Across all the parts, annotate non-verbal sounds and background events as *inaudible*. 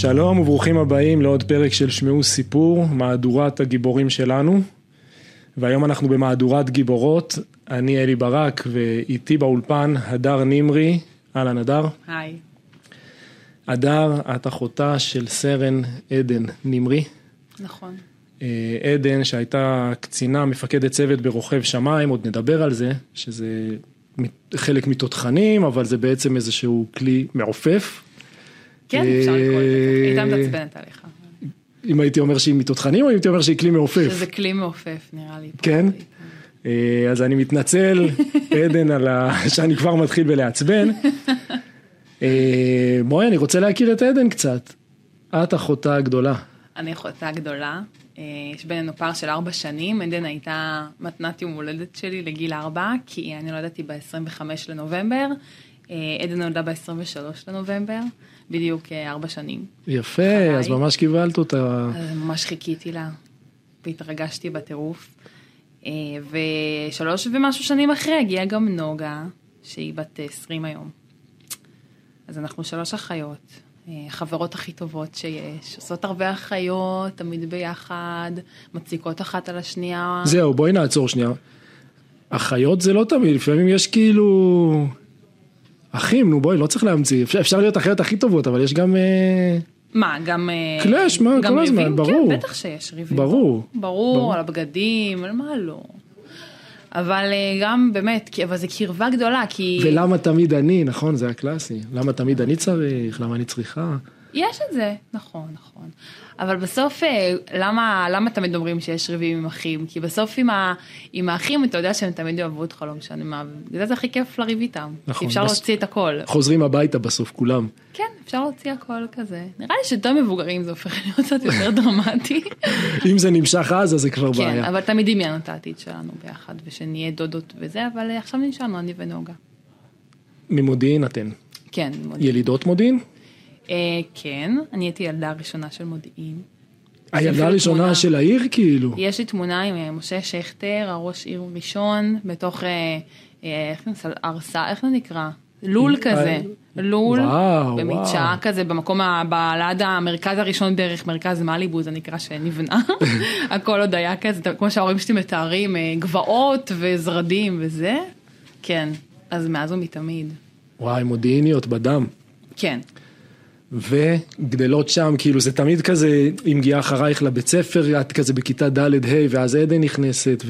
שלום וברוכים הבאים לעוד פרק של שמעו סיפור, מהדורת הגיבורים שלנו. והיום אנחנו במהדורת גיבורות, אני אלי ברק ואיתי באולפן הדר נמרי, אהלן הדר. היי. הדר, את אחותה של סרן עדן נמרי. נכון. אה, עדן שהייתה קצינה, מפקדת צוות ברוכב שמיים, עוד נדבר על זה, שזה חלק מתותחנים, אבל זה בעצם איזשהו כלי מעופף. כן, אפשר לקרוא את זה, הייתה מתעצבנת עליך. אם הייתי אומר שהיא מתותחנים או אם הייתי אומר שהיא כלי מעופף? שזה כלי מעופף נראה לי. כן? אה, אז אני מתנצל, *laughs* עדן, על ה... שאני כבר מתחיל בלעצבן. אה, בואי, אני רוצה להכיר את עדן קצת. את אחותה הגדולה. אני אחותה הגדולה, אה, יש בינינו פער של ארבע שנים, עדן הייתה מתנת יום הולדת שלי לגיל ארבע, כי אני נולדתי ב-25 לנובמבר, עדן נולדה ב-23 לנובמבר, בדיוק ארבע שנים. יפה, אז ממש קיבלת אותה. אז ממש חיכיתי לה, והתרגשתי בטירוף. ושלוש ומשהו שנים אחרי הגיעה גם נוגה, שהיא בת 20 היום. אז אנחנו שלוש אחיות, החברות הכי טובות שיש, עושות הרבה אחיות, תמיד ביחד, מציקות אחת על השנייה. זהו, בואי נעצור שנייה. אחיות זה לא תמיד, לפעמים יש כאילו... אחים, נו בואי, לא צריך להמציא, אפשר, אפשר להיות אחיות הכי טובות, אבל יש גם... מה, גם... קלאש, מה, כל הזמן, ברור. כן, בטח שיש ריבים. ברור. ברור. על הבגדים, על מה לא. אבל גם באמת, אבל זה קרבה גדולה, כי... ולמה תמיד אני, נכון, זה הקלאסי. למה תמיד אני צריך, למה אני צריכה. יש את זה, נכון, נכון. אבל בסוף, למה, למה תמיד אומרים שיש ריבים עם אחים? כי בסוף עם, ה, עם האחים אתה יודע שהם תמיד יאהבו אותך, לא משנה מה, בגלל זה הכי כיף לריב איתם. נכון. אפשר בס... להוציא את הכל. חוזרים הביתה בסוף, כולם. כן, אפשר להוציא הכל כזה. נראה לי שיותר מבוגרים זה הופך להיות קצת יותר דרמטי. אם זה נמשך אז, אז זה כבר כן, בעיה. כן, אבל תמיד דמיינו את העתיד שלנו ביחד, ושנהיה דודות וזה, אבל עכשיו נשארנו אני ונוגה. ממודיעין אתן. כן, ממודיעין. ילידות מודיעין? Uh, כן, אני הייתי ילדה הראשונה של מודיעין. הילדה הראשונה של העיר כאילו? יש לי תמונה עם משה שכטר, הראש עיר ראשון, בתוך, uh, איך זה ארסה, איך זה נקרא? לול כזה, לול, וואו, במדשאה וואו. כזה, במקום, ליד המרכז הראשון דרך מרכז מליבו, זה נקרא שנבנה, *laughs* הכל עוד היה כזה, כמו שההורים שלי מתארים, גבעות וזרדים וזה, כן, אז מאז ומתמיד. וואי, מודיעיניות בדם. כן. וגדלות שם, כאילו זה תמיד כזה, היא מגיעה אחרייך לבית ספר, את כזה בכיתה ד' ה' ואז עדן נכנסת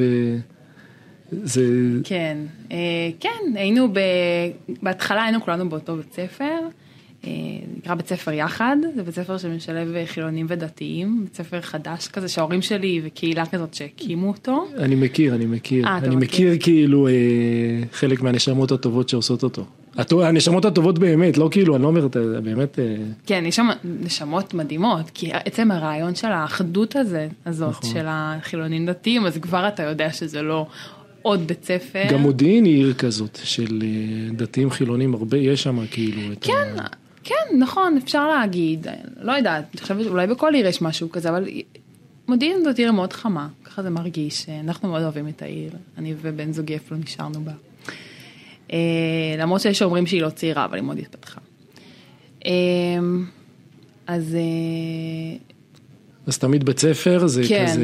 וזה... כן, כן, היינו, ב... בהתחלה היינו כולנו באותו בית ספר, נקרא בית ספר יחד, זה בית ספר שמשלב חילונים ודתיים, בית ספר חדש כזה שההורים שלי וקהילה כזאת שהקימו אותו. אני מכיר, אני מכיר, 아, אני מכיר כאילו חלק מהנשמות הטובות שעושות אותו. הנשמות הטובות באמת, לא כאילו, אני לא אומר, באמת... כן, יש שם נשמות מדהימות, כי עצם הרעיון של האחדות הזה, הזאת, נכון. של החילונים דתיים, אז כבר אתה יודע שזה לא עוד בית ספר. גם מודיעין היא עיר כזאת, של דתיים חילונים, הרבה יש שם כאילו. כן, ה... כן, נכון, אפשר להגיד, לא יודעת, אני חושבת, אולי בכל עיר יש משהו כזה, אבל מודיעין זאת עיר מאוד חמה, ככה זה מרגיש, אנחנו מאוד אוהבים את העיר, אני ובן זוגי אפילו נשארנו בה. למרות שיש שאומרים שהיא לא צעירה, אבל היא מאוד התפתחה. אז... אז תמיד בית ספר זה כן. כזה...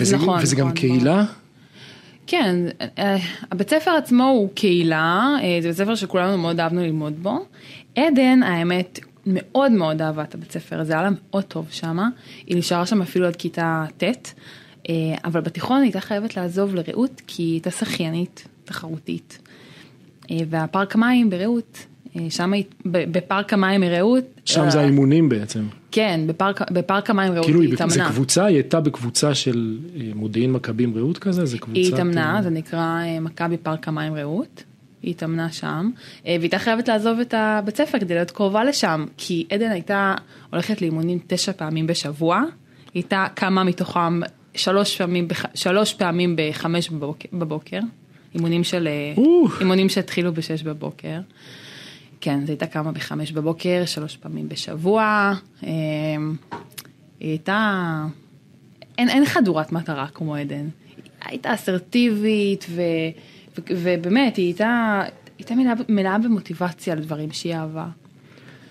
וזה, נכון, וזה גם נכון, קהילה? כן, הבית ספר עצמו הוא קהילה, זה בית ספר שכולנו מאוד אהבנו ללמוד בו. עדן, האמת, מאוד מאוד אהבה את הבית ספר הזה, היה לה מאוד טוב שם, היא נשארה שם אפילו עד כיתה ט', אבל בתיכון היא הייתה חייבת לעזוב לרעות כי היא הייתה שחיינית. תחרותית. והפארק מים ברעות, שם בפארק המים מרעות. שם זה האימונים בעצם. כן, בפארק, בפארק המים רעות כאילו היא התאמנה. זה קבוצה, היא הייתה בקבוצה של מודיעין מכבים רעות כזה? זה קבוצה... היא התאמנה, זה נקרא מכבי פארק המים רעות. היא התאמנה שם, והיא הייתה חייבת לעזוב את הבית ספר כדי להיות קרובה לשם, כי עדן הייתה הולכת לאימונים תשע פעמים בשבוע, היא הייתה קמה מתוכם שלוש פעמים, שלוש פעמים בחמש בבוקר. בבוקר. אימונים של, אימונים שהתחילו בשש בבוקר. כן, זו הייתה קמה בחמש בבוקר, שלוש פעמים בשבוע. היא הייתה, אין, אין חדורת מטרה כמו עדן. היא הייתה אסרטיבית, ו, ו, ובאמת, היא הייתה, הייתה מלאה, מלאה במוטיבציה לדברים שהיא אהבה.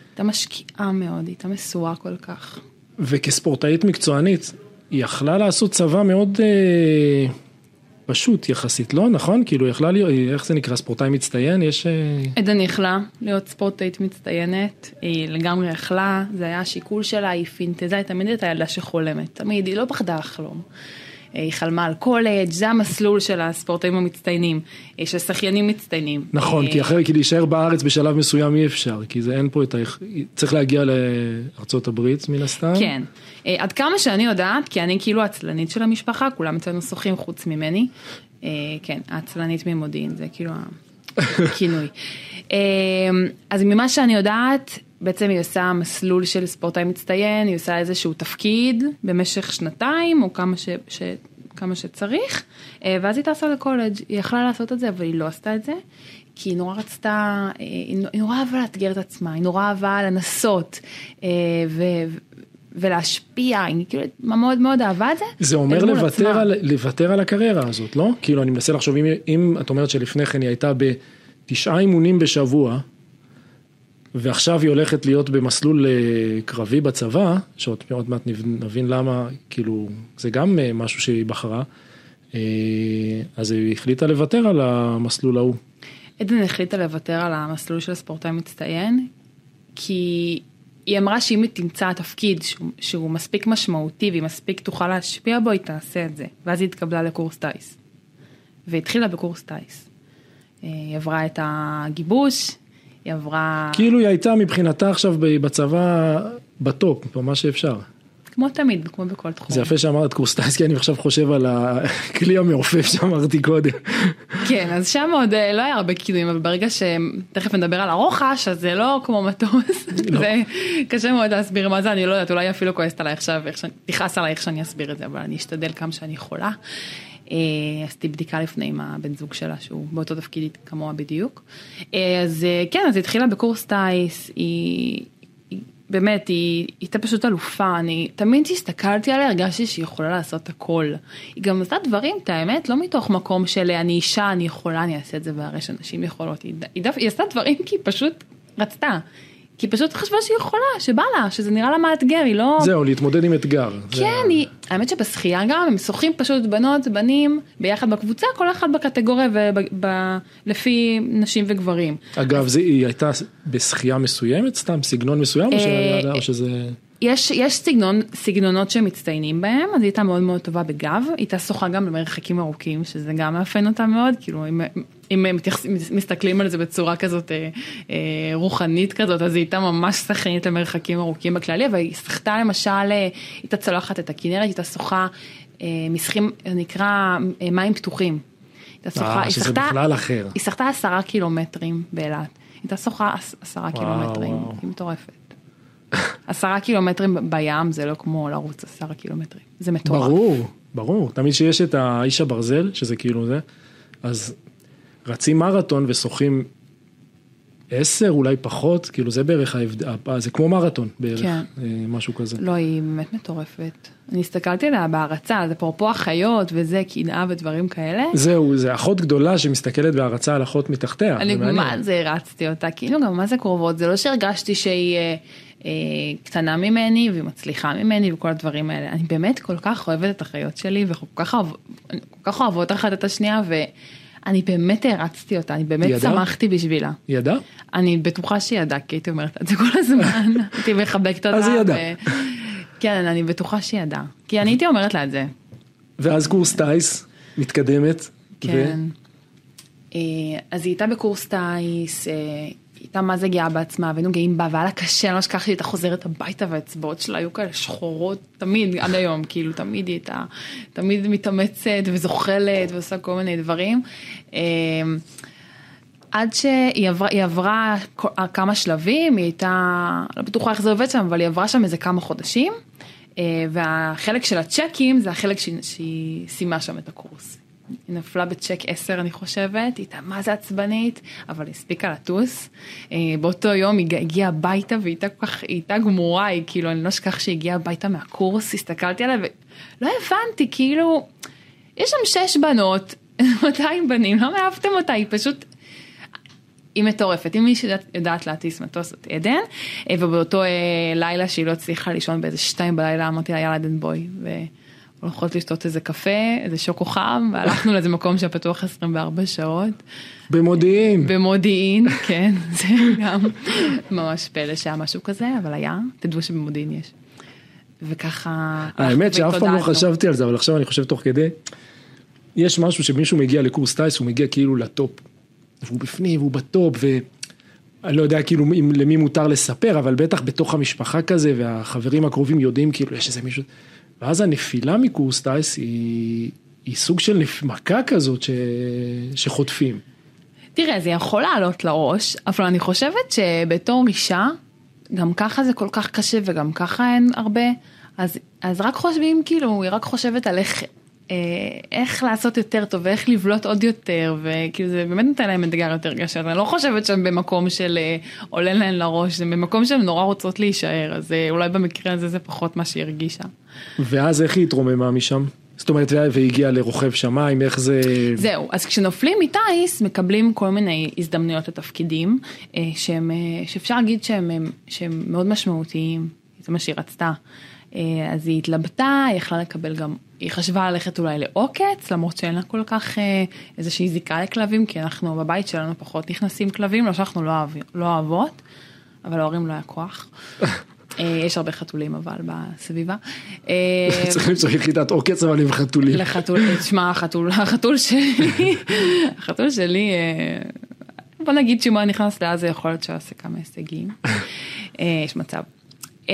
הייתה משקיעה מאוד, היא הייתה מסורה כל כך. וכספורטאית מקצוענית, היא יכלה לעשות צבא מאוד אה, פשוט יחסית, לא? נכון? כאילו, יכלה להיות, איך זה נקרא, ספורטאי מצטיין? יש... אה... עדן יכלה להיות ספורטאית מצטיינת, היא לגמרי יכלה, זה היה השיקול שלה, היא פינטזה, היא תמיד הייתה ילדה שחולמת, תמיד, היא לא פחדה לחלום. היא חלמה על קולג', זה המסלול של הספורטאים המצטיינים, של שחיינים מצטיינים. נכון, כי אחרי, כי להישאר בארץ בשלב מסוים אי אפשר, כי זה אין פה את ה... צריך להגיע לארצות הברית מן הסתם. כן, עד כמה שאני יודעת, כי אני כאילו העצלנית של המשפחה, כולם אצלנו שוחים חוץ ממני. כן, העצלנית ממודיעין, זה כאילו *laughs* הכינוי. אז ממה שאני יודעת, בעצם היא עושה מסלול של ספורטאי מצטיין, היא עושה איזשהו תפקיד במשך שנתיים או כמה, ש, ש, כמה שצריך, ואז היא טסה לקולג', היא יכלה לעשות את זה אבל היא לא עשתה את זה, כי היא נורא רצתה, היא נורא אהבה לאתגר את עצמה, היא נורא אהבה לנסות ו, ולהשפיע, היא כאילו מאוד מאוד אהבה את זה. זה אומר לוותר על, לוותר על הקריירה הזאת, לא? כאילו אני מנסה לחשוב, אם, אם את אומרת שלפני כן היא הייתה בתשעה אימונים בשבוע, ועכשיו היא הולכת להיות במסלול קרבי בצבא, שעוד מעט נבין למה, כאילו, זה גם משהו שהיא בחרה, אז היא החליטה לוותר על המסלול ההוא. עדן החליטה לוותר על המסלול של ספורטאי מצטיין, כי היא אמרה שאם היא תמצא תפקיד שהוא, שהוא מספיק משמעותי והיא מספיק תוכל להשפיע בו, היא תעשה את זה. ואז היא התקבלה לקורס טיס. והתחילה בקורס טיס. היא עברה את הגיבוש, היא עברה... כאילו היא הייתה מבחינתה עכשיו בצבא בטופ, מה שאפשר. כמו תמיד, כמו בכל תחום. זה יפה שאמרת קורס טייס, כי אני עכשיו חושב על הכלי המעופף שאמרתי קודם. כן, אז שם עוד לא היה הרבה קידומים, אבל ברגע שתכף נדבר על הרוחש, אז זה לא כמו מטוס, זה קשה מאוד להסביר מה זה, אני לא יודעת, אולי אפילו כועסת עליי עכשיו, תכעס עליי איך שאני אסביר את זה, אבל אני אשתדל כמה שאני יכולה. עשיתי בדיקה לפני עם הבן זוג שלה שהוא באותו תפקיד כמוה בדיוק. אז כן, אז היא התחילה בקורס טייס, היא, היא באמת, היא הייתה פשוט אלופה, אני תמיד הסתכלתי עליה, הרגשתי שהיא יכולה לעשות הכל. היא גם עשתה דברים, את האמת, לא מתוך מקום של אני אישה, אני יכולה, אני אעשה את זה והרי שאנשים יכולות, היא, היא, היא עשתה דברים כי היא פשוט רצתה. כי היא פשוט חשבה שהיא יכולה, שבא לה, שזה נראה לה מאתגר, היא לא... זהו, להתמודד עם אתגר. כן, זה... היא... האמת שבשחייה גם, הם שוחים פשוט בנות, בנים, ביחד בקבוצה, כל אחד בקטגוריה ולפי נשים וגברים. אגב, אז... זה, היא הייתה בשחייה מסוימת, סתם סגנון מסוים, או, שהיה, או שזה... יש, יש סגנון, סגנונות שמצטיינים בהם, אז היא הייתה מאוד מאוד טובה בגב, היא הייתה שוחה גם למרחקים ארוכים, שזה גם מאפיין אותה מאוד, כאילו אם, אם מסתכלים על זה בצורה כזאת אה, אה, רוחנית כזאת, אז היא הייתה ממש שחקנית למרחקים ארוכים בכללי, אבל היא שחתה למשל, היא הייתה צולחת את הכנרת, היא הייתה שוחה אה, משחים, נקרא אה, מים פתוחים. אה. היא שחתה עשרה קילומטרים באילת, היא הייתה שוחה עשרה קילומטרים. היא מטורפת. עשרה קילומטרים בים זה לא כמו לרוץ עשרה קילומטרים, זה מטורף. ברור, ברור, תמיד שיש את האיש הברזל, שזה כאילו זה, אז רצים מרתון ושוחים עשר, אולי פחות, כאילו זה בערך ההבדל, זה כמו מרתון בערך, כן. משהו כזה. לא, היא באמת מטורפת. אני הסתכלתי עליה בהערצה, זה אפרופו אחיות וזה, קנאה ודברים כאלה. זהו, זה אחות גדולה שמסתכלת בהערצה על אחות מתחתיה. אני מה זה הרצתי אותה, כאילו גם מה זה קרובות, זה לא שהרגשתי שהיא... קטנה ממני ומצליחה ממני וכל הדברים האלה. אני באמת כל כך אוהבת את החיות שלי וכל כך, אוהב, כל כך אוהבות אחת את השנייה ואני באמת הרצתי אותה, אני באמת ידע? שמחתי בשבילה. היא ידעה? אני בטוחה שהיא ידעה, כי הייתי אומרת את זה כל הזמן, *laughs* הייתי מחבקת אותה. אז היא ידעה. ו... כן, אני בטוחה שהיא ידעה, כי אני הייתי אומרת לה את זה. ואז קורס טייס, מתקדמת. כן. ו... אז היא הייתה בקורס טייס, הייתה מה זה גאה בעצמה, והיינו גאים בה, והיה לה קשה, אני לא אשכח שהיא הייתה חוזרת הביתה והאצבעות שלה היו כאלה שחורות, תמיד, עד היום, כאילו, תמיד היא הייתה, תמיד מתאמצת וזוחלת ועושה כל מיני דברים. עד שהיא עברה, היא עברה כמה שלבים, היא הייתה, לא בטוחה איך זה עובד שם, אבל היא עברה שם איזה כמה חודשים, והחלק של הצ'קים זה החלק שהיא סיימה שם את הקורס. היא נפלה בצ'ק 10 אני חושבת, היא הייתה מה זה עצבנית, אבל היא הספיקה לטוס. באותו יום היא הגיעה הביתה והיא הייתה כל כך, היא הייתה גמורה, היא כאילו, אני לא אשכח שהיא הגיעה הביתה מהקורס, הסתכלתי עליה ולא הבנתי, כאילו, יש שם שש בנות, *laughs* 200 בנים, למה אהבתם אותה? היא פשוט, היא מטורפת, אם מישהי יודעת להטיס מטוס זאת עדן, אה, ובאותו אה, לילה שהיא לא הצליחה לישון באיזה שתיים בלילה אמרתי לה יאללה עדן בואי, והולכות לשתות איזה קפה, איזה שוקו חם, והלכנו לאיזה מקום שפתוח 24 שעות. במודיעין. במודיעין, כן, *laughs* זה גם ממש פלא שהיה משהו כזה, אבל היה, תדעו שבמודיעין יש. וככה... האמת שאף פעם לא. חשבתי על זה, אבל עכשיו אני חושב תוך כדי, יש משהו שמישהו מגיע לקורס טיס, הוא מגיע כאילו לטופ. והוא בפנים, והוא בטופ, ואני לא יודע כאילו אם, למי מותר לספר, אבל בטח בתוך המשפחה כזה, והחברים הקרובים יודעים כאילו יש איזה מישהו, ואז הנפילה מקורס טיס היא, היא סוג של. מכה כזאת ש... שחוטפים. תראה, זה יכול לעלות לראש, אבל אני חושבת שבתור אישה, גם ככה זה כל כך קשה וגם ככה אין הרבה, אז, אז רק חושבים, כאילו, היא רק חושבת על איך, איך לעשות יותר טוב ואיך לבלוט עוד יותר, וכאילו זה באמת נותן להם אתגר יותר קשה, אני לא חושבת שהם במקום של אה, עולה להן לראש, זה במקום שהן נורא רוצות להישאר, אז אה, אולי במקרה הזה זה פחות מה שהיא הרגישה. ואז איך היא התרוממה משם? זאת אומרת, והגיעה לרוכב שמיים, איך זה... זהו, אז כשנופלים מטיס מקבלים כל מיני הזדמנויות לתפקידים אה, שהם, אה, שאפשר להגיד שהם, הם- שהם מאוד משמעותיים, זה מה שהיא רצתה. אה, אז היא התלבטה, היא יכלה לקבל גם, היא חשבה ללכת אולי לעוקץ, למרות שאין לה כל כך אה, איזושהי זיקה לכלבים, כי אנחנו בבית שלנו פחות נכנסים כלבים, לא שאנחנו לא, אוהב, לא אוהבות, אבל להורים לא היה כוח. *laughs* אה, יש הרבה חתולים אבל בסביבה. *laughs* צריך למצוא יחידת עוקץ אבל עם חתולים. לחתול, תשמע, החתול, *laughs* החתול שלי, החתול שלי, בוא נגיד שאם הוא היה נכנס לעזה יכול להיות שהוא יעשה כמה הישגים. יש מצב.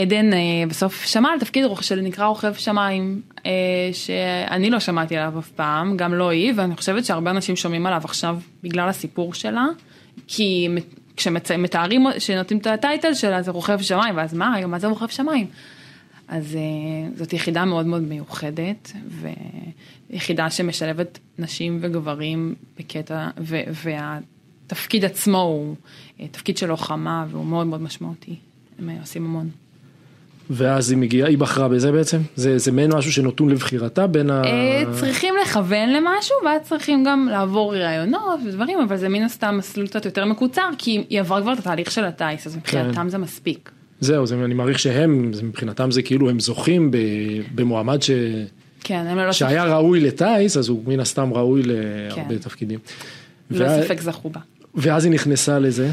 עדן אה, בסוף שמע על תפקיד שנקרא רוכב שמיים, אה, שאני לא שמעתי עליו אף פעם, גם לא היא, ואני חושבת שהרבה אנשים שומעים עליו עכשיו בגלל הסיפור שלה, כי כשמתארים, שנותנים את הטייטל שלה זה רוכב שמיים, ואז מה, מה זה רוכב שמיים? אז uh, זאת יחידה מאוד מאוד מיוחדת, ויחידה שמשלבת נשים וגברים בקטע, ו, והתפקיד עצמו הוא תפקיד של לוחמה, והוא מאוד מאוד משמעותי. הם עושים המון. ואז היא מגיעה, היא בחרה בזה בעצם? זה, זה מעין משהו שנתון לבחירתה בין ה... Uh, צריכים לכוון למשהו, ואז צריכים גם לעבור ראיונות ודברים, אבל זה מן הסתם מסלול קצת יותר מקוצר, כי היא עברה כבר את התהליך של הטיס, אז מבחינתם זה מספיק. זהו, זה, אני מעריך שהם, זה, מבחינתם זה כאילו הם זוכים ב, במועמד ש, כן, הם ללא שהיה ספק, ראוי לטיס, אז הוא מן הסתם ראוי להרבה כן. תפקידים. ללא וה- ספק זכו בה. ואז היא נכנסה לזה,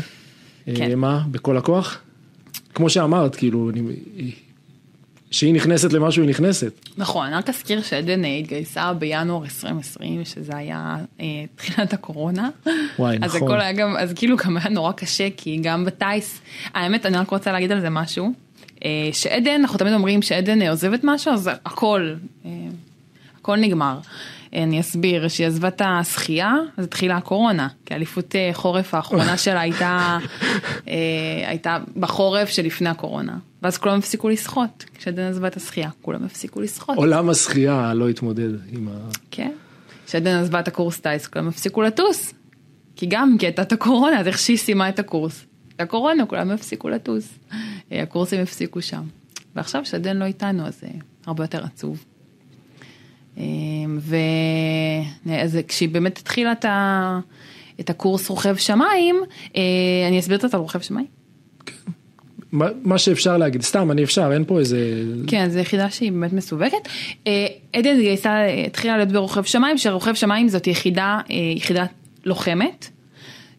כן. אה, מה, בכל הכוח? כמו שאמרת, כאילו, אני, שהיא נכנסת למשהו, היא נכנסת. נכון, רק אזכיר שעדן אה, התגייסה בינואר 2020, שזה היה אה, תחילת הקורונה. וואי, אז נכון. הכל היה גם, אז כאילו גם היה נורא קשה, כי גם בטיס, האמת, אני רק רוצה להגיד על זה משהו, אה, שעדן, אנחנו תמיד אומרים שעדן אה, עוזבת משהו, אז הכל, אה, הכל נגמר. אה, אני אסביר, שהיא עזבה את השחייה, אז התחילה הקורונה, כי אליפות אה, חורף האחרונה שלה הייתה, *laughs* אה, הייתה בחורף שלפני הקורונה. ואז כולם הפסיקו לשחות, כשעדן עזבה את השחייה, כולם הפסיקו לשחות. עולם השחייה לא התמודד עם ה... כן. כשעדן עזבה את הקורס טיס, כולם הפסיקו לטוס. כי גם כי הייתה את הקורונה, אז איך שהיא סיימה את הקורס. את הקורונה, כולם הפסיקו לטוס. הקורסים הפסיקו שם. ועכשיו שעדן לא איתנו, אז זה הרבה יותר עצוב. אה, ו... אז כשהיא באמת התחילה את, ה... את הקורס רוכב שמיים, אה, אני אסביר קצת על רוכב שמיים. מה, מה שאפשר להגיד, סתם, אני אפשר, אין פה איזה... כן, זו יחידה שהיא באמת מסווגת. אה, עדן גייסה, התחילה להיות ברוכב שמיים, שרוכב שמיים זאת יחידה, אה, יחידה לוחמת,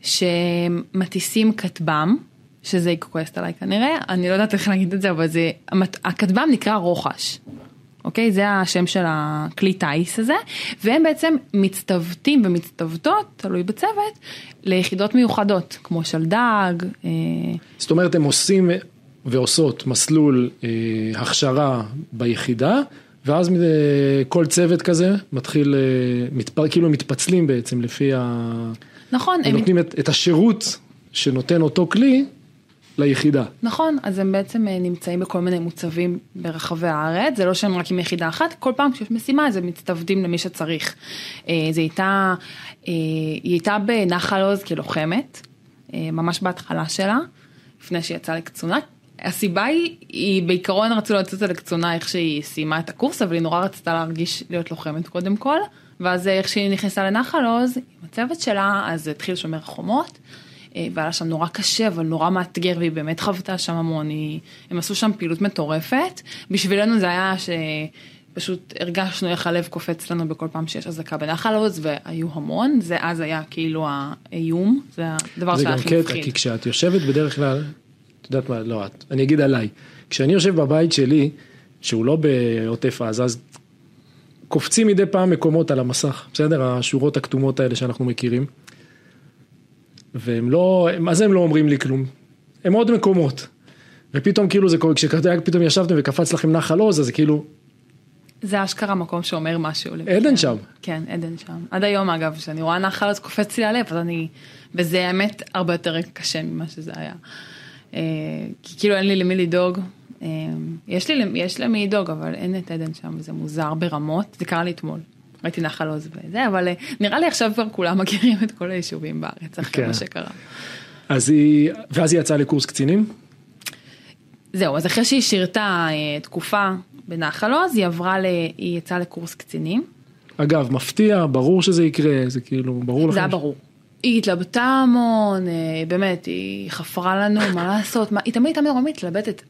שמטיסים כטב"ם, שזה היא כועסת עליי כנראה, אני לא יודעת איך להגיד את זה, אבל זה, הכטב"ם נקרא רוחש. אוקיי? זה השם של הכלי טיס הזה, והם בעצם מצטוותים ומצטוותות, תלוי בצוות, ליחידות מיוחדות, כמו שלדג, אה, זאת אומרת, הם עושים ועושות מסלול אה, הכשרה ביחידה, ואז אה, כל צוות כזה מתחיל, אה, מתפ... כאילו מתפצלים בעצם לפי ה... נכון, הם נותנים את, את השירות שנותן אותו כלי ליחידה. נכון, אז הם בעצם אה, נמצאים בכל מיני מוצבים ברחבי הארץ, זה לא שהם רק עם יחידה אחת, כל פעם כשיש משימה אז הם מצטוודים למי שצריך. אה, זה הייתה, אה, היא הייתה בנחל עוז כלוחמת, ממש בהתחלה שלה, לפני שהיא יצאה לקצונה. הסיבה היא, היא בעיקרון רצו להוציא אותה לקצונה איך שהיא סיימה את הקורס, אבל היא נורא רצתה להרגיש להיות לוחמת קודם כל, ואז איך שהיא נכנסה לנחל עוז, עם הצוות שלה, אז התחיל שומר החומות. אה, והיה שם נורא קשה, אבל נורא מאתגר, והיא באמת חוותה שם המון, היא, הם עשו שם פעילות מטורפת. בשבילנו זה היה שפשוט הרגשנו איך הלב קופץ לנו בכל פעם שיש אזעקה בנחל עוז, והיו המון, זה אז היה כאילו האיום, זה הדבר זה שהיה גם הכי קטע, מפחיד. כי כשאת יושבת בדרך כלל, את יודעת מה, לא את, אני אגיד עליי, כשאני יושב בבית שלי, שהוא לא בעוטף עזה, אז קופצים מדי פעם מקומות על המסך, בסדר? השורות הכתומות האלה שאנחנו מכירים. והם לא, מה זה הם לא אומרים לי כלום? הם עוד מקומות. ופתאום כאילו זה קורה, כשפתאום ישבתם וקפץ לכם נחל עוז, אז זה כאילו, זה אשכרה מקום שאומר משהו. עדן שם. כן, עדן שם. עד היום אגב, כשאני רואה נחל אז קופץ לי הלב, אז אני, וזה האמת הרבה יותר קשה ממה שזה היה. אה, כי כאילו אין לי למי לדאוג. אה, יש לי, יש למי לדאוג, אבל אין את עדן שם, וזה מוזר ברמות, זה קרה לי אתמול. ראיתי נחל עוז וזה, אבל אה, נראה לי עכשיו כבר כולם מכירים את כל היישובים בארץ, אחרי כן. מה שקרה. אז היא, ואז היא יצאה לקורס קצינים, זהו, אז אחרי שהיא שירתה אה, תקופה בנחל עוז, היא עברה, ל... היא יצאה לקורס קצינים. אגב, מפתיע, ברור שזה יקרה, זה כאילו, ברור לכם. זה היה ברור. היא התלבטה המון, אה, באמת, היא חפרה לנו מה *coughs* לעשות, מה, היא תמיד הייתה מאוד מתלבטת.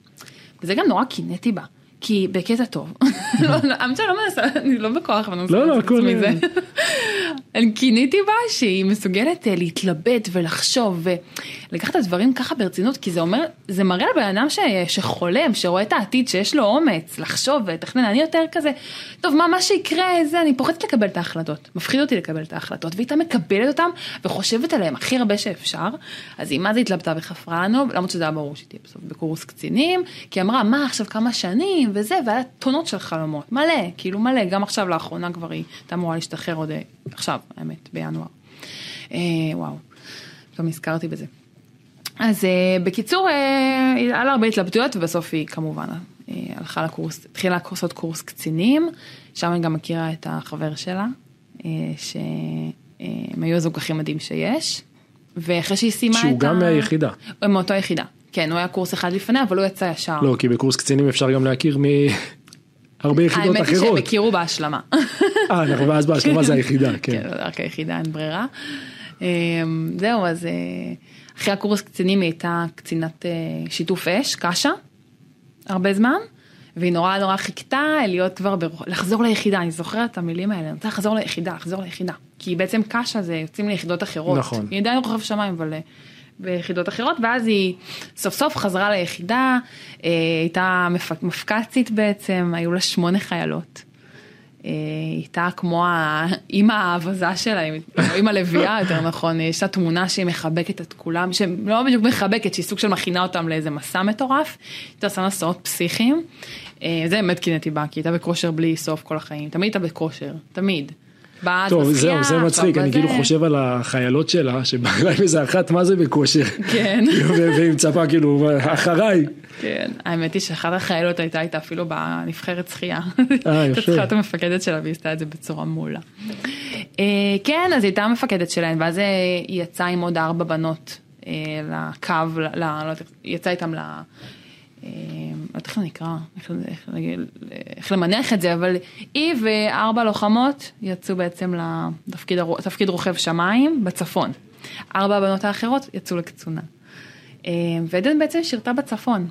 וזה גם נורא קינאתי בה, כי בקטע טוב. *laughs* לא, לא, שאני לא מנסה, אני לא בכוח, אבל אני לא, לא, לעשות הכל- עצמי זה. *laughs* אני קיניתי בה שהיא מסוגלת אה, להתלבט ולחשוב ולקחת את הדברים ככה ברצינות, כי זה אומר, זה מראה לבן אדם ש, שחולם, שרואה את העתיד, שיש לו אומץ לחשוב ולתכנן, אני יותר כזה, טוב מה, מה שיקרה זה, אני פוחדת לקבל את ההחלטות, מפחיד אותי לקבל את ההחלטות, והיא הייתה מקבלת אותן וחושבת עליהן הכי הרבה שאפשר, אז היא מה זה התלבטה וחפרה לנו, למרות שזה היה ברור שהיא תהיה בסוף בקורס קצינים, כי היא אמרה מה עכשיו כמה שנים וזה, והיה טונות של חלומות, מלא, כאילו מלא, גם עכשיו לאחרונה כבר היא הייתה אמורה להשתחרר עוד, אה, עכשיו, האמת, בינואר. אה, וואו, פתאום נזכרתי בזה. אז אה, בקיצור, אה, היה לה הרבה התלבטויות ובסוף היא כמובן אה, הלכה לקורס, התחילה לעשות קורס קצינים, שם היא גם מכירה את החבר שלה, אה, שהם היו הזוג הכי מדהים שיש, ואחרי שהיא סיימה את ה... שהוא גם מהיחידה. הם מאותו יחידה, כן, הוא היה קורס אחד לפניה, אבל הוא יצא ישר. לא, כי בקורס קצינים אפשר גם להכיר מהרבה יחידות האמת היא שהם אחרות. הכירו בהשלמה. אה, אנחנו ואז בהשלמה זה היחידה, כן, כן. רק היחידה, אין ברירה. אה, זהו, אז אה, אחרי הקורס קצינים היא הייתה קצינת אה, שיתוף אש, קשה, הרבה זמן, והיא נורא נורא חיכתה להיות כבר, בר... לחזור ליחידה, אני זוכרת את המילים האלה, אני רוצה לחזור ליחידה, לחזור ליחידה. כי בעצם קשה זה יוצאים ליחידות אחרות. נכון. היא עדיין רוכב שמיים, אבל אה, ביחידות אחרות, ואז היא סוף סוף חזרה ליחידה, אה, הייתה מפק... מפק"צית בעצם, היו לה שמונה חיילות. אה, היא הייתה כמו האימא האבזה שלה, אימא לביאה יותר נכון, יש לה תמונה שהיא מחבקת את כולם, שלא בדיוק מחבקת, שהיא סוג של מכינה אותם לאיזה מסע מטורף, הייתה עושה מסעות פסיכיים, אה, זה באמת קינאתי בה, כי היא הייתה בכושר בלי סוף כל החיים, תמיד הייתה בכושר, תמיד. אז טוב, בשחייה, זהו, זה מצחיק, אני. כאילו חושב על החיילות שלה, שבאה להם איזה אחת, מה זה בכושר? כן. *laughs* והיא מצפה כאילו, אחריי. כן, האמת היא שאחת החיילות הייתה איתה אפילו בנבחרת שחייה. אה, *laughs* יפה. צריכה להיות המפקדת שלה והיא עשתה את זה בצורה מעולה. אה, כן, אז היא הייתה המפקדת שלהן, ואז אה, היא יצאה עם עוד ארבע בנות אה, לקו, לא יודעת, היא יצאה איתם ל... לא יודעת איך זה נקרא, איך, למנח את זה, אבל היא וארבע לוחמות יצאו בעצם לתפקיד רוכב שמיים בצפון. ארבע הבנות האחרות יצאו לקצונה. אה, ועדן בעצם שירתה בצפון.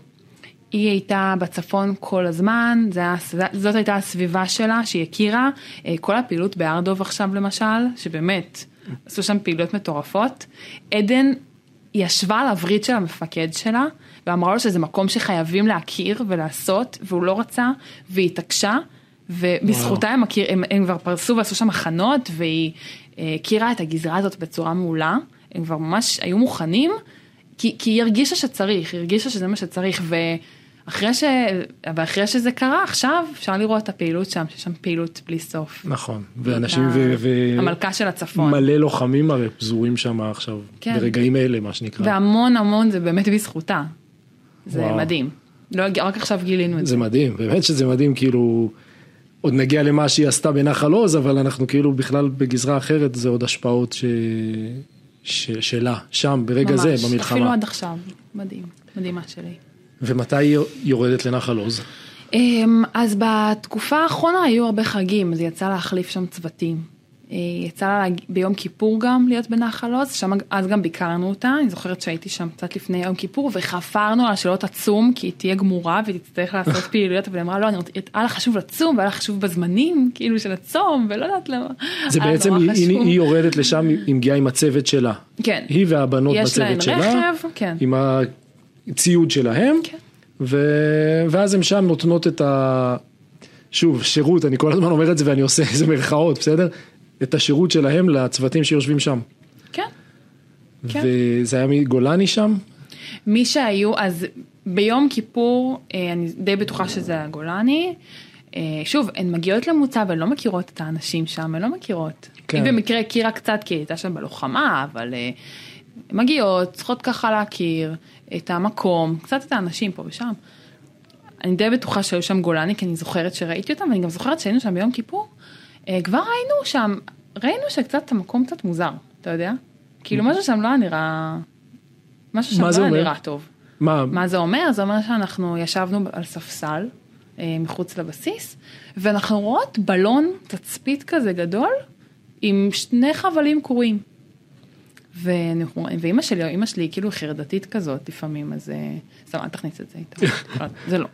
היא הייתה בצפון כל הזמן, היה, זאת הייתה הסביבה שלה שהיא הכירה, אה, כל הפעילות בארדוב עכשיו למשל, שבאמת עשו שם פעילויות מטורפות. עדן ישבה על הווריד של המפקד שלה ואמרה לו שזה מקום שחייבים להכיר ולעשות והוא לא רצה והיא התעקשה ובזכותה הם, מכיר, הם, הם כבר פרסו ועשו שם הכנות והיא אה, הכירה את הגזרה הזאת בצורה מעולה, הם כבר ממש היו מוכנים כי, כי היא הרגישה שצריך, היא הרגישה שזה מה שצריך, ואחרי, ש... ואחרי שזה קרה, עכשיו אפשר לראות את הפעילות שם, שיש שם פעילות בלי סוף. נכון, ואנשים ו... ו- המלכה של הצפון. מלא לוחמים הרי פזורים שם עכשיו, כן. ברגעים אלה מה שנקרא. והמון המון זה באמת בזכותה. זה וואו. מדהים. לא, רק עכשיו גילינו את זה. זה מדהים, באמת שזה מדהים, כאילו, עוד נגיע למה שהיא עשתה בנחל עוז, אבל אנחנו כאילו בכלל בגזרה אחרת, זה עוד השפעות ש... ש... שלה, שם, ברגע זה, ממש, במלחמה. אפילו עד עכשיו. מדהים, מדהימה שלי. ומתי היא יורדת לנחל עוז? אמ, אז בתקופה האחרונה היו הרבה חגים, אז היא יצאה להחליף שם צוותים. אה, יצא לה ביום כיפור גם להיות בנחל עוז, שם אז גם ביקרנו אותה, אני זוכרת שהייתי שם קצת לפני יום כיפור וחפרנו על שלא תצום כי היא תהיה גמורה והיא תצטרך לעשות *laughs* פעילויות, אבל היא אמרה לא, אני רוצה- היה לה חשוב לצום והיה לה חשוב בזמנים כאילו של הצום ולא יודעת למה. זה בעצם, היא, היא. היא יורדת לשם, היא מגיעה עם הצוות שלה. כן. היא והבנות יש להן בצוות שלה, רכב, כן. עם הציוד שלהם, כן. ו... ואז הן שם נותנות את ה... שוב, שירות, אני כל הזמן אומר את זה ואני עושה איזה מירכאות, בסדר? את השירות שלהם לצוותים שיושבים שם. כן. כן. וזה היה מגולני שם? מי שהיו, אז ביום כיפור, אה, אני די בטוחה שזה הגולני. אה, שוב, הן מגיעות למוצב, הן לא מכירות את האנשים שם, הן לא מכירות. כן. היא במקרה הכירה קצת כי היא הייתה שם בלוחמה, אבל אה, מגיעות, צריכות ככה להכיר את המקום, קצת את האנשים פה ושם. אני די בטוחה שהיו שם גולני, כי אני זוכרת שראיתי אותם, ואני גם זוכרת שהיינו שם ביום כיפור. אה, כבר ראינו שם, ראינו שקצת המקום קצת מוזר, אתה יודע? כאילו משהו שם לא היה נראה, משהו שם לא היה? נראה טוב. מה? מה זה אומר? זה אומר שאנחנו ישבנו על ספסל אה, מחוץ לבסיס, ואנחנו רואות בלון תצפית כזה גדול עם שני חבלים קרועים. ואימא שלי, אימא שלי היא כאילו חרדתית כזאת לפעמים, אז אה, סתם אל תכניס את זה איתה, *laughs* זה לא,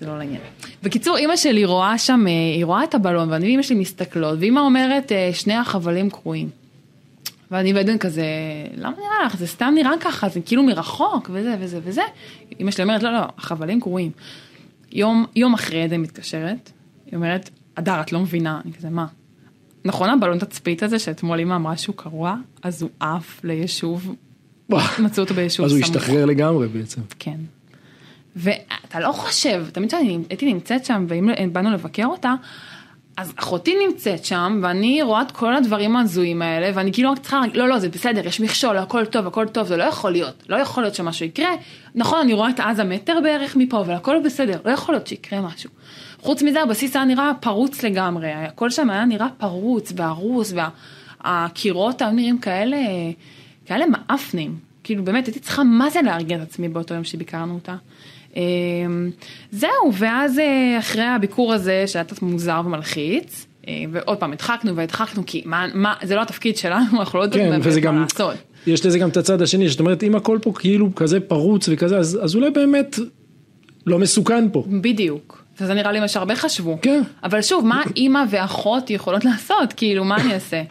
זה לא לעניין. בקיצור, אימא שלי רואה שם, אה, היא רואה את הבלון, ואני ואימא שלי מסתכלות, ואימא אומרת, אה, שני החבלים קרועים. ואני ועדן כזה, למה נראה לך? זה סתם נראה ככה, זה כאילו מרחוק, וזה וזה וזה. אמא שלי אומרת, לא, לא, החבלים קרועים. יום, יום אחרי עדן מתקשרת, היא אומרת, הדר, את לא מבינה, אני כזה, מה? נכון הבלון תצפית הזה שאתמול אמא אמרה שהוא קרוע, אז הוא עף ליישוב, מצאו אותו ביישוב אז הוא סמוך. השתחרר לגמרי בעצם. כן. ואתה לא חושב, תמיד כשאני הייתי נמצאת שם, ואם באנו לבקר אותה, אז אחותי נמצאת שם, ואני רואה את כל הדברים ההזויים האלה, ואני כאילו רק צריכה, לא, לא, זה בסדר, יש מכשול, הכל טוב, הכל טוב, זה לא יכול להיות, לא יכול להיות שמשהו יקרה. נכון, אני רואה את עזה מטר בערך מפה, אבל הכל בסדר, לא יכול להיות שיקרה משהו. חוץ מזה, הבסיס היה נראה פרוץ לגמרי, הכל שם היה נראה פרוץ והרוס, והקירות היו נראים כאלה, כאלה מאפנים. כאילו באמת, הייתי צריכה מה זה להרגיע את עצמי באותו יום שביקרנו אותה. אמ, זהו, ואז אה, אחרי הביקור הזה, שהיה קצת מוזר ומלחיץ, אה, ועוד פעם, הדחקנו והדחקנו, כי מה, מה, זה לא התפקיד שלנו, *laughs* אנחנו לא יודעים כן, מה לעשות. יש לזה גם את הצד השני, זאת אומרת, אם הכל פה כאילו כזה פרוץ וכזה, אז, אז אולי באמת לא מסוכן פה. בדיוק. וזה נראה לי מה שהרבה חשבו. כן. אבל שוב, מה *laughs* אימא ואחות יכולות לעשות? כאילו, מה אני אעשה?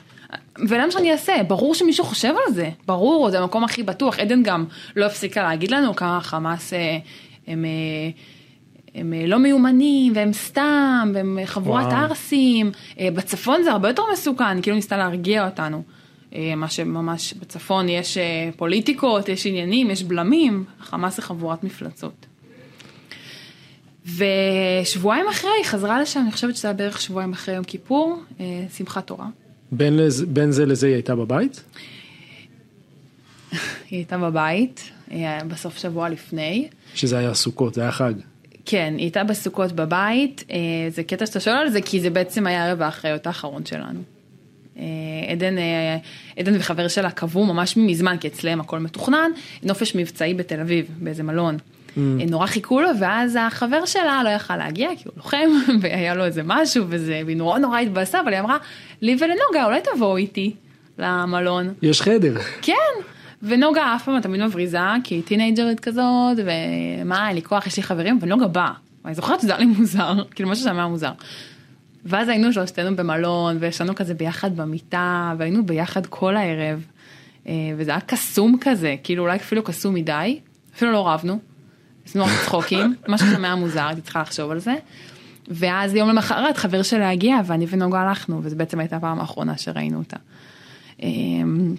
ולמה שאני אעשה? ברור שמישהו חושב על זה. ברור, זה המקום הכי בטוח. עדן גם לא הפסיקה להגיד לנו כמה חמאס אה, הם, אה, הם אה, לא מיומנים, והם סתם, והם חבורת. ערסים. בצפון זה הרבה יותר מסוכן, כאילו ניסתה להרגיע אותנו. מה שממש בצפון יש פוליטיקות, יש עניינים, יש בלמים. חמאס זה חבורת מפלצות. ושבועיים אחרי היא חזרה לשם, אני חושבת שזה היה בערך שבועיים אחרי יום כיפור, אה, שמחת תורה. בין, לזה, בין זה לזה היא הייתה בבית? *laughs* היא הייתה בבית, אה, בסוף שבוע לפני. שזה היה סוכות, זה היה חג. כן, היא הייתה בסוכות בבית, אה, זה קטע שאתה שואל על זה, כי זה בעצם היה ערב האחריות האחרון שלנו. עדן, עדן וחבר שלה קבעו ממש מזמן, כי אצלם הכל מתוכנן, נופש מבצעי בתל אביב, באיזה מלון. Mm. נורא חיכו לו, ואז החבר שלה לא יכל להגיע, כי הוא לוחם, *laughs* והיה לו איזה משהו, וזה, והיא נורא נורא התבאסה, אבל היא אמרה, לי ולנוגה, אולי תבואו איתי למלון. יש חדר. כן, ונוגה אף פעם תמיד מבריזה, כי היא טינג'רית כזאת, ומה, אין לי כוח, יש לי חברים, ונוגה באה. אני זוכרת שזה היה לי מוזר, *laughs* כאילו משהו שם היה מוזר. ואז היינו שלושתנו במלון, וישנו כזה ביחד במיטה, והיינו ביחד כל הערב, אה, וזה היה קסום כזה, כאילו אולי אפילו קסום מדי, אפילו לא רבנו, עשינו רק צחוקים, משהו שם היה מוזר, הייתי צריכה לחשוב על זה. ואז יום למחרת חבר שלה הגיע, ואני ונוגה הלכנו, וזו בעצם הייתה הפעם האחרונה שראינו אותה. אמ,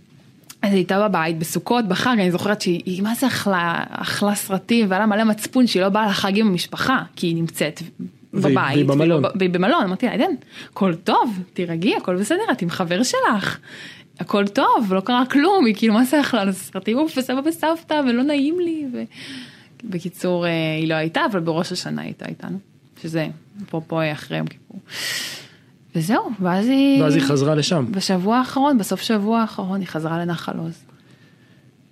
אז היא הייתה בבית בסוכות בחג, אני זוכרת שהיא היא מה זה אכלה, אכלה סרטים והיה לה מלא מצפון שהיא לא באה לחג עם המשפחה, כי היא נמצאת בבית. והיא במלון. והיא- במלון, אמרתי לה, עדן, הכל טוב, תירגעי, הכל בסדר, את עם חבר שלך. הכל טוב, לא קרה כלום, היא כאילו מה זה אכלה לסרטים וסבא וסבתא ולא נעים לי. ו... בקיצור, אה, היא לא הייתה, אבל בראש השנה היא הייתה איתנו, שזה אפרופו אחרי יום כיפור. וזהו, ואז היא... ואז היא חזרה לשם. בשבוע האחרון, בסוף שבוע האחרון, היא חזרה לנחל עוז.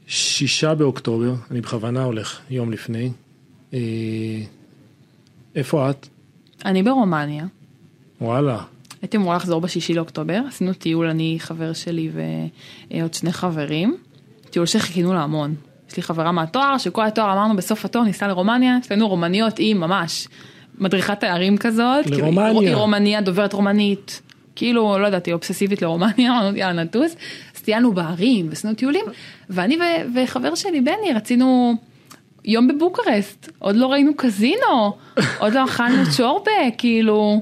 שישה באוקטובר, אני בכוונה הולך יום לפני. אה, איפה את? אני ברומניה. וואלה. הייתי אמורה לחזור בשישי לאוקטובר, עשינו טיול, אני, חבר שלי ועוד שני חברים. טיול שחיכינו לה המון. יש לי חברה מהתואר, שכל התואר אמרנו בסוף התואר ניסע לרומניה, אצלנו רומניות היא ממש מדריכת תארים כזאת. לרומניה. כאילו, היא רומניה, דוברת רומנית, כאילו, לא יודעת, היא אובססיבית לרומניה, *laughs* אמרנו יאללה נטוס. אז טיילנו בערים ועשינו טיולים, ואני ו- וחבר שלי בני רצינו יום בבוקרסט, עוד לא ראינו קזינו, עוד לא אכלנו *laughs* צ'ורבה, כאילו.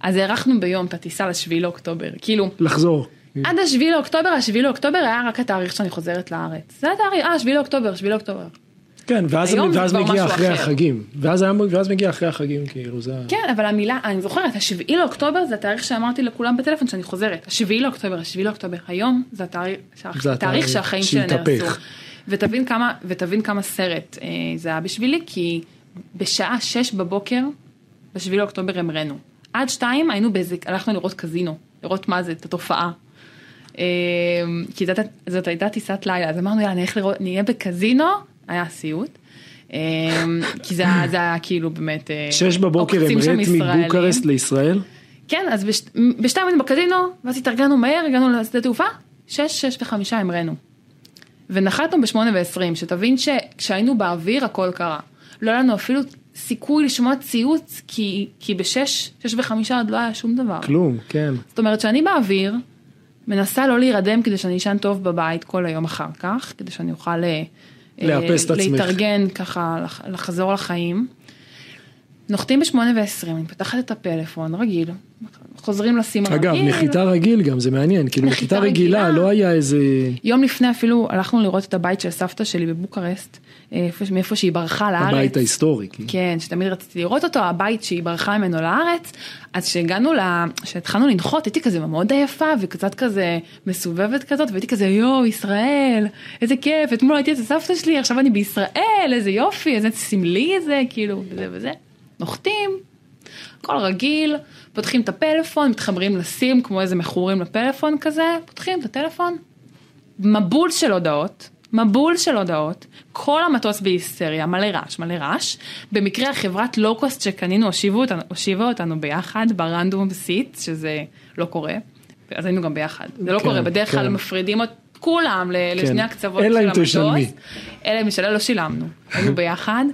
אז הארכנו ביום את הטיסה לשביעי לאוקטובר, כאילו. לחזור. עד השביעי לאוקטובר, השביעי לאוקטובר היה רק התאריך שאני חוזרת לארץ. זה התאריך, אה, שביעי לאוקטובר, שביעי לאוקטובר. כן, ואז, ואז מגיע אחרי אחר. החגים. ואז, ואז מגיע אחרי החגים, כאילו, זה... כן, אבל המילה, אני זוכרת, השביעי לאוקטובר זה התאריך שאמרתי לכולם בטלפון שאני חוזרת. השביעי לאוקטובר, השביעי לאוקטובר. היום זה התאריך, זה התאריך שהחיים שלי. נהרסו. ותבין כמה, ותבין כמה סרט אה, זה היה בשבילי, כי בשעה שש בבוקר, בשביעי לאוקטובר המראנו. עד שתיים היינו באיזה, הלכנו לראות קזינו, לראות מה זה, את התופעה. אה, כי זאת, זאת הייתה טיסת לילה, אז אמרנו יאללה נלך לראות, נהיה בקזינו, היה סיוט. אה, כי זה היה, זה היה כאילו באמת, אה, שש בבוקר המראת ישראלים. מבוקרסט לישראל. כן, אז בש... בשתיים היינו בקזינו, ואז התארגנו מהר, הגענו לשדה תעופה, שש, שש וחמישה המראנו. ונחתנו בשמונה ועשרים, שתבין שכשהיינו באוויר הכל קרה. לא היה לנו אפילו סיכוי לשמוע ציוץ, כי, כי בשש, שש וחמישה עוד לא היה שום דבר. כלום, כן. זאת אומרת שאני באוויר, מנסה לא להירדם כדי שאני אשן טוב בבית כל היום אחר כך, כדי שאני אוכל אה, לאפס את אה, עצמך. להתארגן ככה, לח- לחזור לחיים. נוחתים בשמונה ועשרים, אני פותחת את הפלאפון, רגיל, חוזרים לשים הרגיל. אגב, נחיתה רגיל גם, זה מעניין, כאילו נחיתה רגילה. לא היה איזה... יום לפני אפילו הלכנו לראות את הבית של סבתא שלי בבוקרשט, אה, איפה- מאיפה שהיא ברחה לארץ. הבית ההיסטורי. כאילו. כן, שתמיד רציתי לראות אותו, הבית שהיא ברחה ממנו לארץ, אז כשהגענו, ל... כשהתחלנו לנחות, הייתי כזה מאוד עייפה וקצת כזה מסובבת כזאת, והייתי כזה יואו, ישראל, איזה כיף, אתמול הייתי אצל סבתא שלי, עכשיו אני בישראל, איזה יופי, איזה סמלי זה, כאילו, וזה וזה. נוחתים, הכל רגיל, פותחים את הפלאפון, מתחברים לסים כמו איזה מכורים לפלאפון כזה, פותחים את הטלפון, מבול של הודעות, מבול של הודעות, כל המטוס בהיסטריה, מלא רעש, מלא רעש. במקרה החברת לואו-קוסט שקנינו הושיבו אותנו, הושיבה אותנו ביחד ברנדום סיט, שזה לא קורה, אז היינו גם ביחד. זה לא כן, קורה, בדרך כלל כן. מפרידים את כולם כן. לשני הקצוות אלא של אם המטוס. תשלמי. אלא אם משלם, לא שילמנו, היינו ביחד.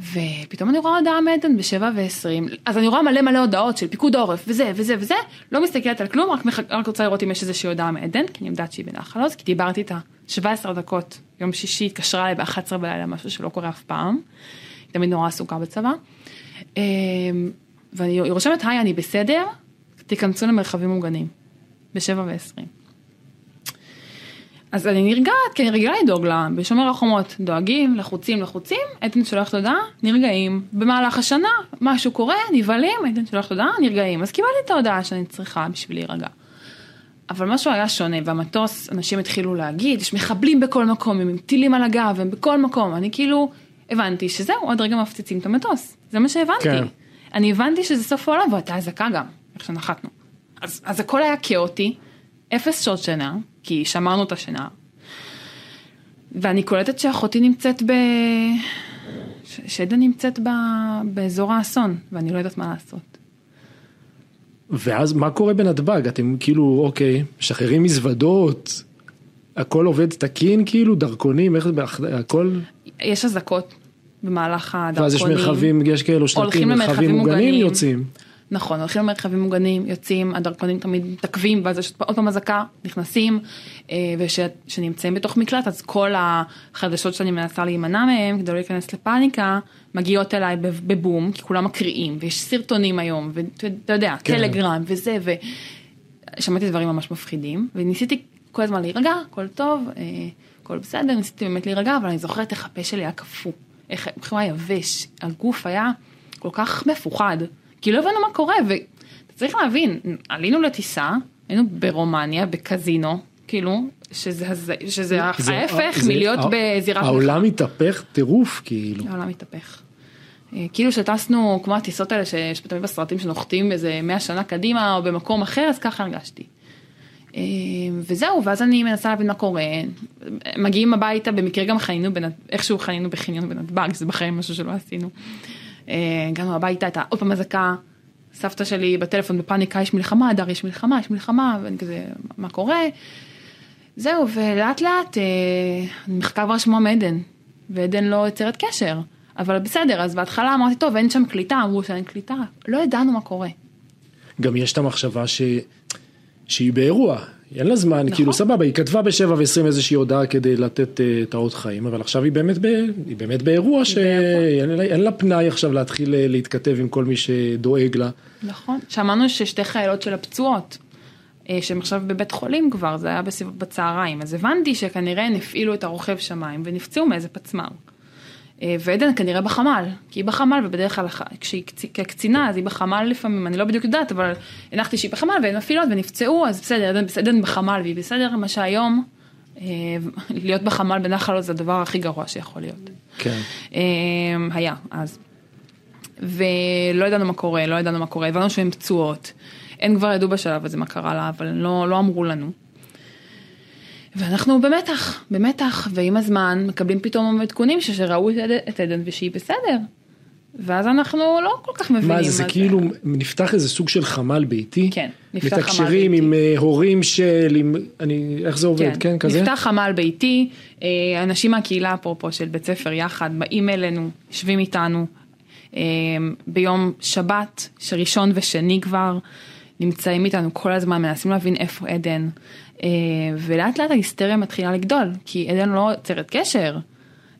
ופתאום אני רואה הודעה מעדן בשבע ועשרים, אז אני רואה מלא מלא הודעות של פיקוד עורף וזה וזה וזה, לא מסתכלת על כלום, רק, מח... רק רוצה לראות אם יש איזושהי הודעה מעדן, כי אני יודעת שהיא בנחל עוז, כי דיברתי איתה 17 דקות, יום שישי התקשרה אליי ב-11 בלילה, משהו שלא קורה אף פעם, היא תמיד נורא עסוקה בצבא, אמ, ואני רושמת, היי, אני בסדר, תיכנסו למרחבים מוגנים, בשבע ועשרים. אז אני נרגעת, כי אני רגילה לדאוג לה, בשומר החומות דואגים, לחוצים, לחוצים, עדן שולחת הודעה, נרגעים. במהלך השנה, משהו קורה, נבהלים, עדן שולחת הודעה, נרגעים. אז קיבלתי את ההודעה שאני צריכה בשביל להירגע. אבל משהו היה שונה, והמטוס, אנשים התחילו להגיד, יש מחבלים בכל מקום, הם עם טילים על הגב, הם בכל מקום. אני כאילו, הבנתי שזהו, עוד רגע מפציצים את המטוס. זה מה שהבנתי. כן. אני הבנתי שזה סוף העולם, והייתה אזעקה גם, איך שנחתנו. אז, אז הכל היה כאוטי, אפס שעות שינה, כי שמרנו את השינה. ואני קולטת שאחותי נמצאת ב... ש- שדה נמצאת ב... באזור האסון, ואני לא יודעת מה לעשות. ואז מה קורה בנתב"ג? אתם כאילו, אוקיי, משחררים מזוודות, הכל עובד תקין כאילו, דרכונים, איך זה, הכל, יש אזעקות במהלך הדרכונים. ואז יש מרחבים, יש כאלו הולכים מרחבים מוגנים מוגנים. יוצאים. נכון, הולכים למרחבים מוגנים, יוצאים, הדרכונים תמיד מתעכבים, ואז יש עוד פעם אזעקה, נכנסים, אה, וכשנמצאים בתוך מקלט, אז כל החדשות שאני מנסה להימנע מהם, כדי לא להיכנס לפאניקה, מגיעות אליי בב- בבום, כי כולם מקריאים, ויש סרטונים היום, ואתה יודע, כן. טלגרם וזה, ושמעתי דברים ממש מפחידים, וניסיתי כל הזמן להירגע, הכל טוב, אה, הכל בסדר, ניסיתי באמת להירגע, אבל אני זוכרת איך הפה שלי היה קפוא, איך הוא היה יבש, הגוף היה כל כך מפוחד, כי לא הבנו מה קורה, ואתה צריך להבין, עלינו לטיסה, היינו ברומניה, בקזינו, כאילו, שזה, שזה זה- ההפך זה- מלהיות הע- בזירת העולם התהפך טירוף כאילו. העולם מתהפך. אה, כאילו שטסנו כמו הטיסות האלה שיש תמיד בסרטים שנוחתים איזה 100 שנה קדימה או במקום אחר, אז ככה הרגשתי. אה, וזהו, ואז אני מנסה להבין מה קורה. מגיעים הביתה, במקרה גם חנינו. איכשהו חנינו בחניון בנתב"ג, זה בחיים משהו שלא עשינו. אה, הגענו הביתה, הייתה עוד פעם אזעקה, סבתא שלי בטלפון בפאניקה, יש מלחמה, הדר, יש מלחמה, יש מלחמה, ואני כזה, מה קורה? זהו, ולאט לאט אה, אני מחכה כבר לשמוע מעדן, ועדן לא יוצרת קשר. אבל בסדר, אז בהתחלה אמרתי, טוב, אין שם קליטה, אמרו שאין קליטה, לא ידענו מה קורה. גם יש את המחשבה ש... שהיא באירוע, אין לה זמן, נכון. כאילו סבבה, היא כתבה בשבע ועשרים איזושהי הודעה כדי לתת uh, את האות חיים, אבל עכשיו היא באמת, ב... היא באמת באירוע שאין לה, לה פנאי עכשיו להתחיל uh, להתכתב עם כל מי שדואג לה. נכון, שמענו ששתי חיילות של הפצועות, uh, שהן עכשיו בבית חולים כבר, זה היה בסביב בצהריים, אז הבנתי שכנראה הן הפעילו את הרוכב שמיים ונפצעו מאיזה פצמ"ר. אה, ועדן כנראה בחמ"ל, כי היא בחמ"ל ובדרך כלל כשהיא כקצינה אז היא בחמ"ל לפעמים, אני לא בדיוק יודעת, אבל הנחתי שהיא בחמ"ל והן מפעילות ונפצעו, אז בסדר, עדן, בחמ"ל והיא בסדר, מה שהיום, אה, *laughs* להיות בחמ"ל בנחל עוז זה הדבר הכי גרוע שיכול להיות. כן. אה, היה, אז. ולא ידענו מה קורה, לא ידענו מה קורה, הבנו שהן פצועות. הן כבר ידעו בשלב הזה מה קרה לה, אבל לא, לא אמרו לנו. ואנחנו במתח, במתח, ועם הזמן מקבלים פתאום עדכונים שראו את עדן ושהיא בסדר. ואז אנחנו לא כל כך מבינים מה זה, זה כאילו נפתח איזה סוג של חמ"ל ביתי? כן, נפתח חמ"ל ביתי. מתקשרים עם uh, הורים של, עם, אני, איך זה עובד, כן, כן כזה? נפתח חמ"ל ביתי, uh, אנשים מהקהילה אפרופו של בית ספר יחד, באים אלינו, יושבים איתנו, uh, ביום שבת, שראשון ושני כבר, נמצאים איתנו כל הזמן, מנסים להבין איפה עדן. אה, ולאט לאט ההיסטריה מתחילה לגדול, כי עדן לא יוצרת קשר.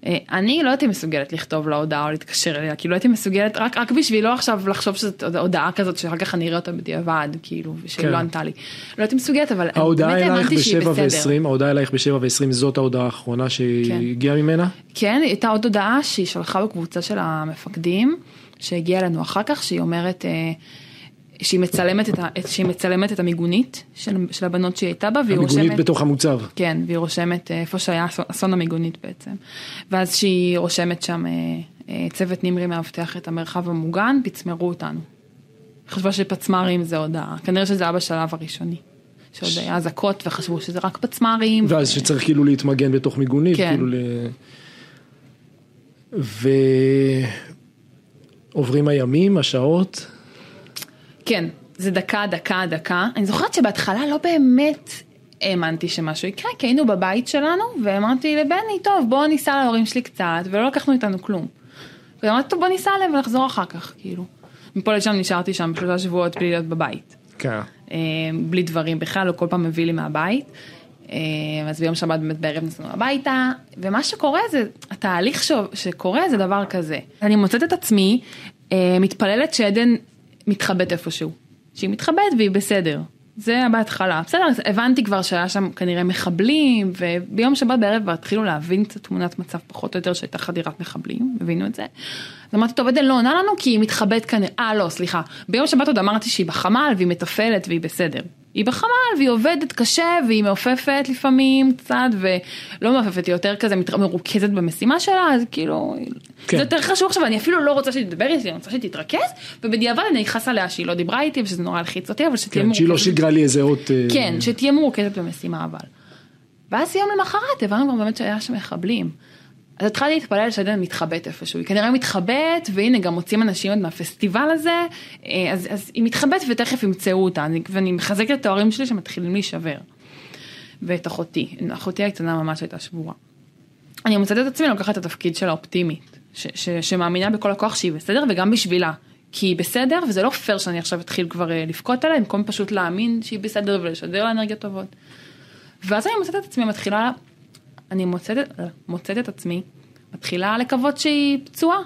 אה, אני לא הייתי מסוגלת לכתוב לה הודעה או להתקשר אליה, כאילו הייתי מסוגלת רק, רק בשבילו עכשיו לחשוב שזאת הודעה כזאת שאחר כך אני אראה אותה בדיעבד, כאילו, שהיא כן. לא ענתה לי. לא הייתי מסוגלת, אבל באמת האמנתי שהיא בסדר. ההודעה אלייך בשבע ועשרים זאת ההודעה האחרונה שהגיעה כן. ממנה? כן, הייתה עוד הודעה שהיא שלחה בקבוצה של המפקדים, שהגיעה אלינו אחר כך, שהיא אומרת... אה, שהיא מצלמת את, ה, שהיא מצלמת את המיגונית של, של הבנות שהיא הייתה בה, והיא המיגונית רושמת... המיגונית בתוך המוצב. כן, והיא רושמת אה, איפה שהיה אסון המיגונית בעצם. ואז שהיא רושמת שם אה, אה, צוות נמרי מאבטח את המרחב המוגן, פצמרו אותנו. חשבה שפצמ"רים זה הודעה, כנראה שזה היה בשלב הראשוני. שעוד היה אזעקות וחשבו שזה רק פצמ"רים. ואז ו... שצריך כאילו להתמגן בתוך מיגונית, כן. כאילו ל... ועוברים הימים, השעות. כן, זה דקה, דקה, דקה. אני זוכרת שבהתחלה לא באמת האמנתי שמשהו יקרה, כי היינו בבית שלנו, ואמרתי לבני, טוב, בוא ניסע להורים שלי קצת, ולא לקחנו איתנו כלום. ואמרתי, טוב, בוא ניסע אליהם ונחזור אחר כך, כאילו. מפה לשם נשארתי שם שלושה שבועות בלי להיות בבית. כן. אה, בלי דברים בכלל, הוא כל פעם מביא לי מהבית. אה, אז ביום שבת באמת בערב נסענו הביתה, ומה שקורה זה, התהליך שקורה זה דבר כזה. אני מוצאת את עצמי אה, מתפללת שעדן מתחבאת איפשהו. שהיא מתחבאת והיא בסדר. זה היה בהתחלה. בסדר, הבנתי כבר שהיה שם כנראה מחבלים, וביום שבת בערב כבר התחילו להבין את התמונת מצב פחות או יותר שהייתה חדירת מחבלים, הבינו את זה. אז אמרתי, טוב, עדן לא עונה לנו כי היא מתחבאת כנראה, אה לא, סליחה. ביום שבת עוד אמרתי שהיא בחמ"ל והיא מתפעלת והיא בסדר. היא בחמ"ל והיא עובדת קשה והיא מעופפת לפעמים קצת ולא מעופפת היא יותר כזה מרוכזת במשימה שלה אז כאילו כן. זה יותר חשוב עכשיו אני אפילו לא רוצה שתדבר איתי אני רוצה שתתרכז ובדיעבד אני אכעס עליה שהיא לא דיברה איתי ושזה נורא הלחיץ אותי אבל שתהיה כן, מרוכזת. שהיא לא שיגרה לי איזה אות. אה, כן שתהיה מרוכזת במשימה אבל. ואז יום למחרת הבנו כבר באמת שהיה שם מחבלים. אז התחלתי להתפלל שעדן מתחבאת איפשהו, היא כנראה מתחבאת, והנה גם מוצאים אנשים עוד מהפסטיבל הזה, אה, אז, אז היא מתחבאת ותכף ימצאו אותה, אני, ואני מחזקת את ההורים שלי שמתחילים להישבר. ואת אחותי, אחותי הקטנה ממש הייתה שבורה. אני מוצאת את עצמי לוקחת את התפקיד של האופטימית, ש, ש, שמאמינה בכל הכוח שהיא בסדר וגם בשבילה. כי היא בסדר וזה לא פייר שאני עכשיו אתחיל כבר אה, לבכות עליה, במקום פשוט להאמין שהיא בסדר ולשדר לה אנרגיות טובות. ואז אני מוצאת את עצמי מתחילה אני מוצאת, מוצאת את עצמי, מתחילה לקוות שהיא פצועה.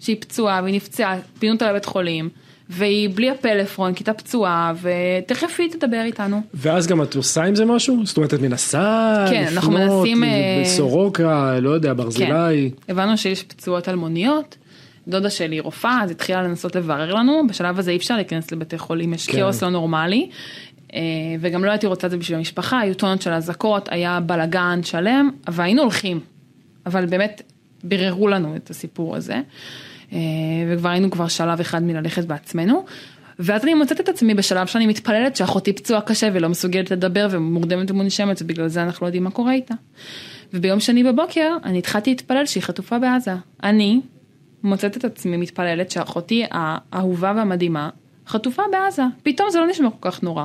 שהיא פצועה והיא נפצעה, פינו אותה לבית חולים, והיא בלי הפלאפון, כי הייתה פצועה, ותכף היא תדבר איתנו. ואז גם את עושה עם זה משהו? זאת אומרת, את מנסה כן, לפנות, אנחנו מנסים... אה, בסורוקה, לא יודע, ברזילי. כן, הבנו שיש פצועות אלמוניות. דודה שלי רופאה, אז התחילה לנסות לברר לנו, בשלב הזה אי אפשר להיכנס לבתי חולים, יש כן. כאוס לא נורמלי. אה, וגם לא הייתי רוצה את זה בשביל המשפחה, היו טונות של אזעקות, היה בלאגן שלם, והיינו הולכים. אבל באמת ביררו לנו את הסיפור הזה, אה, וכבר היינו כבר שלב אחד מללכת בעצמנו. ואז אני מוצאת את עצמי בשלב שאני מתפללת שאחותי פצועה קשה ולא מסוגלת לדבר ומורדמת ומונשמת ובגלל זה אנחנו לא יודעים מה קורה איתה. וביום שני בבוקר אני התחלתי להתפלל שהיא חטופה בעזה. אני מוצאת את עצמי מתפללת שאחותי האהובה והמדהימה חטופה בעזה, פתאום זה לא נשמע כל כך נורא.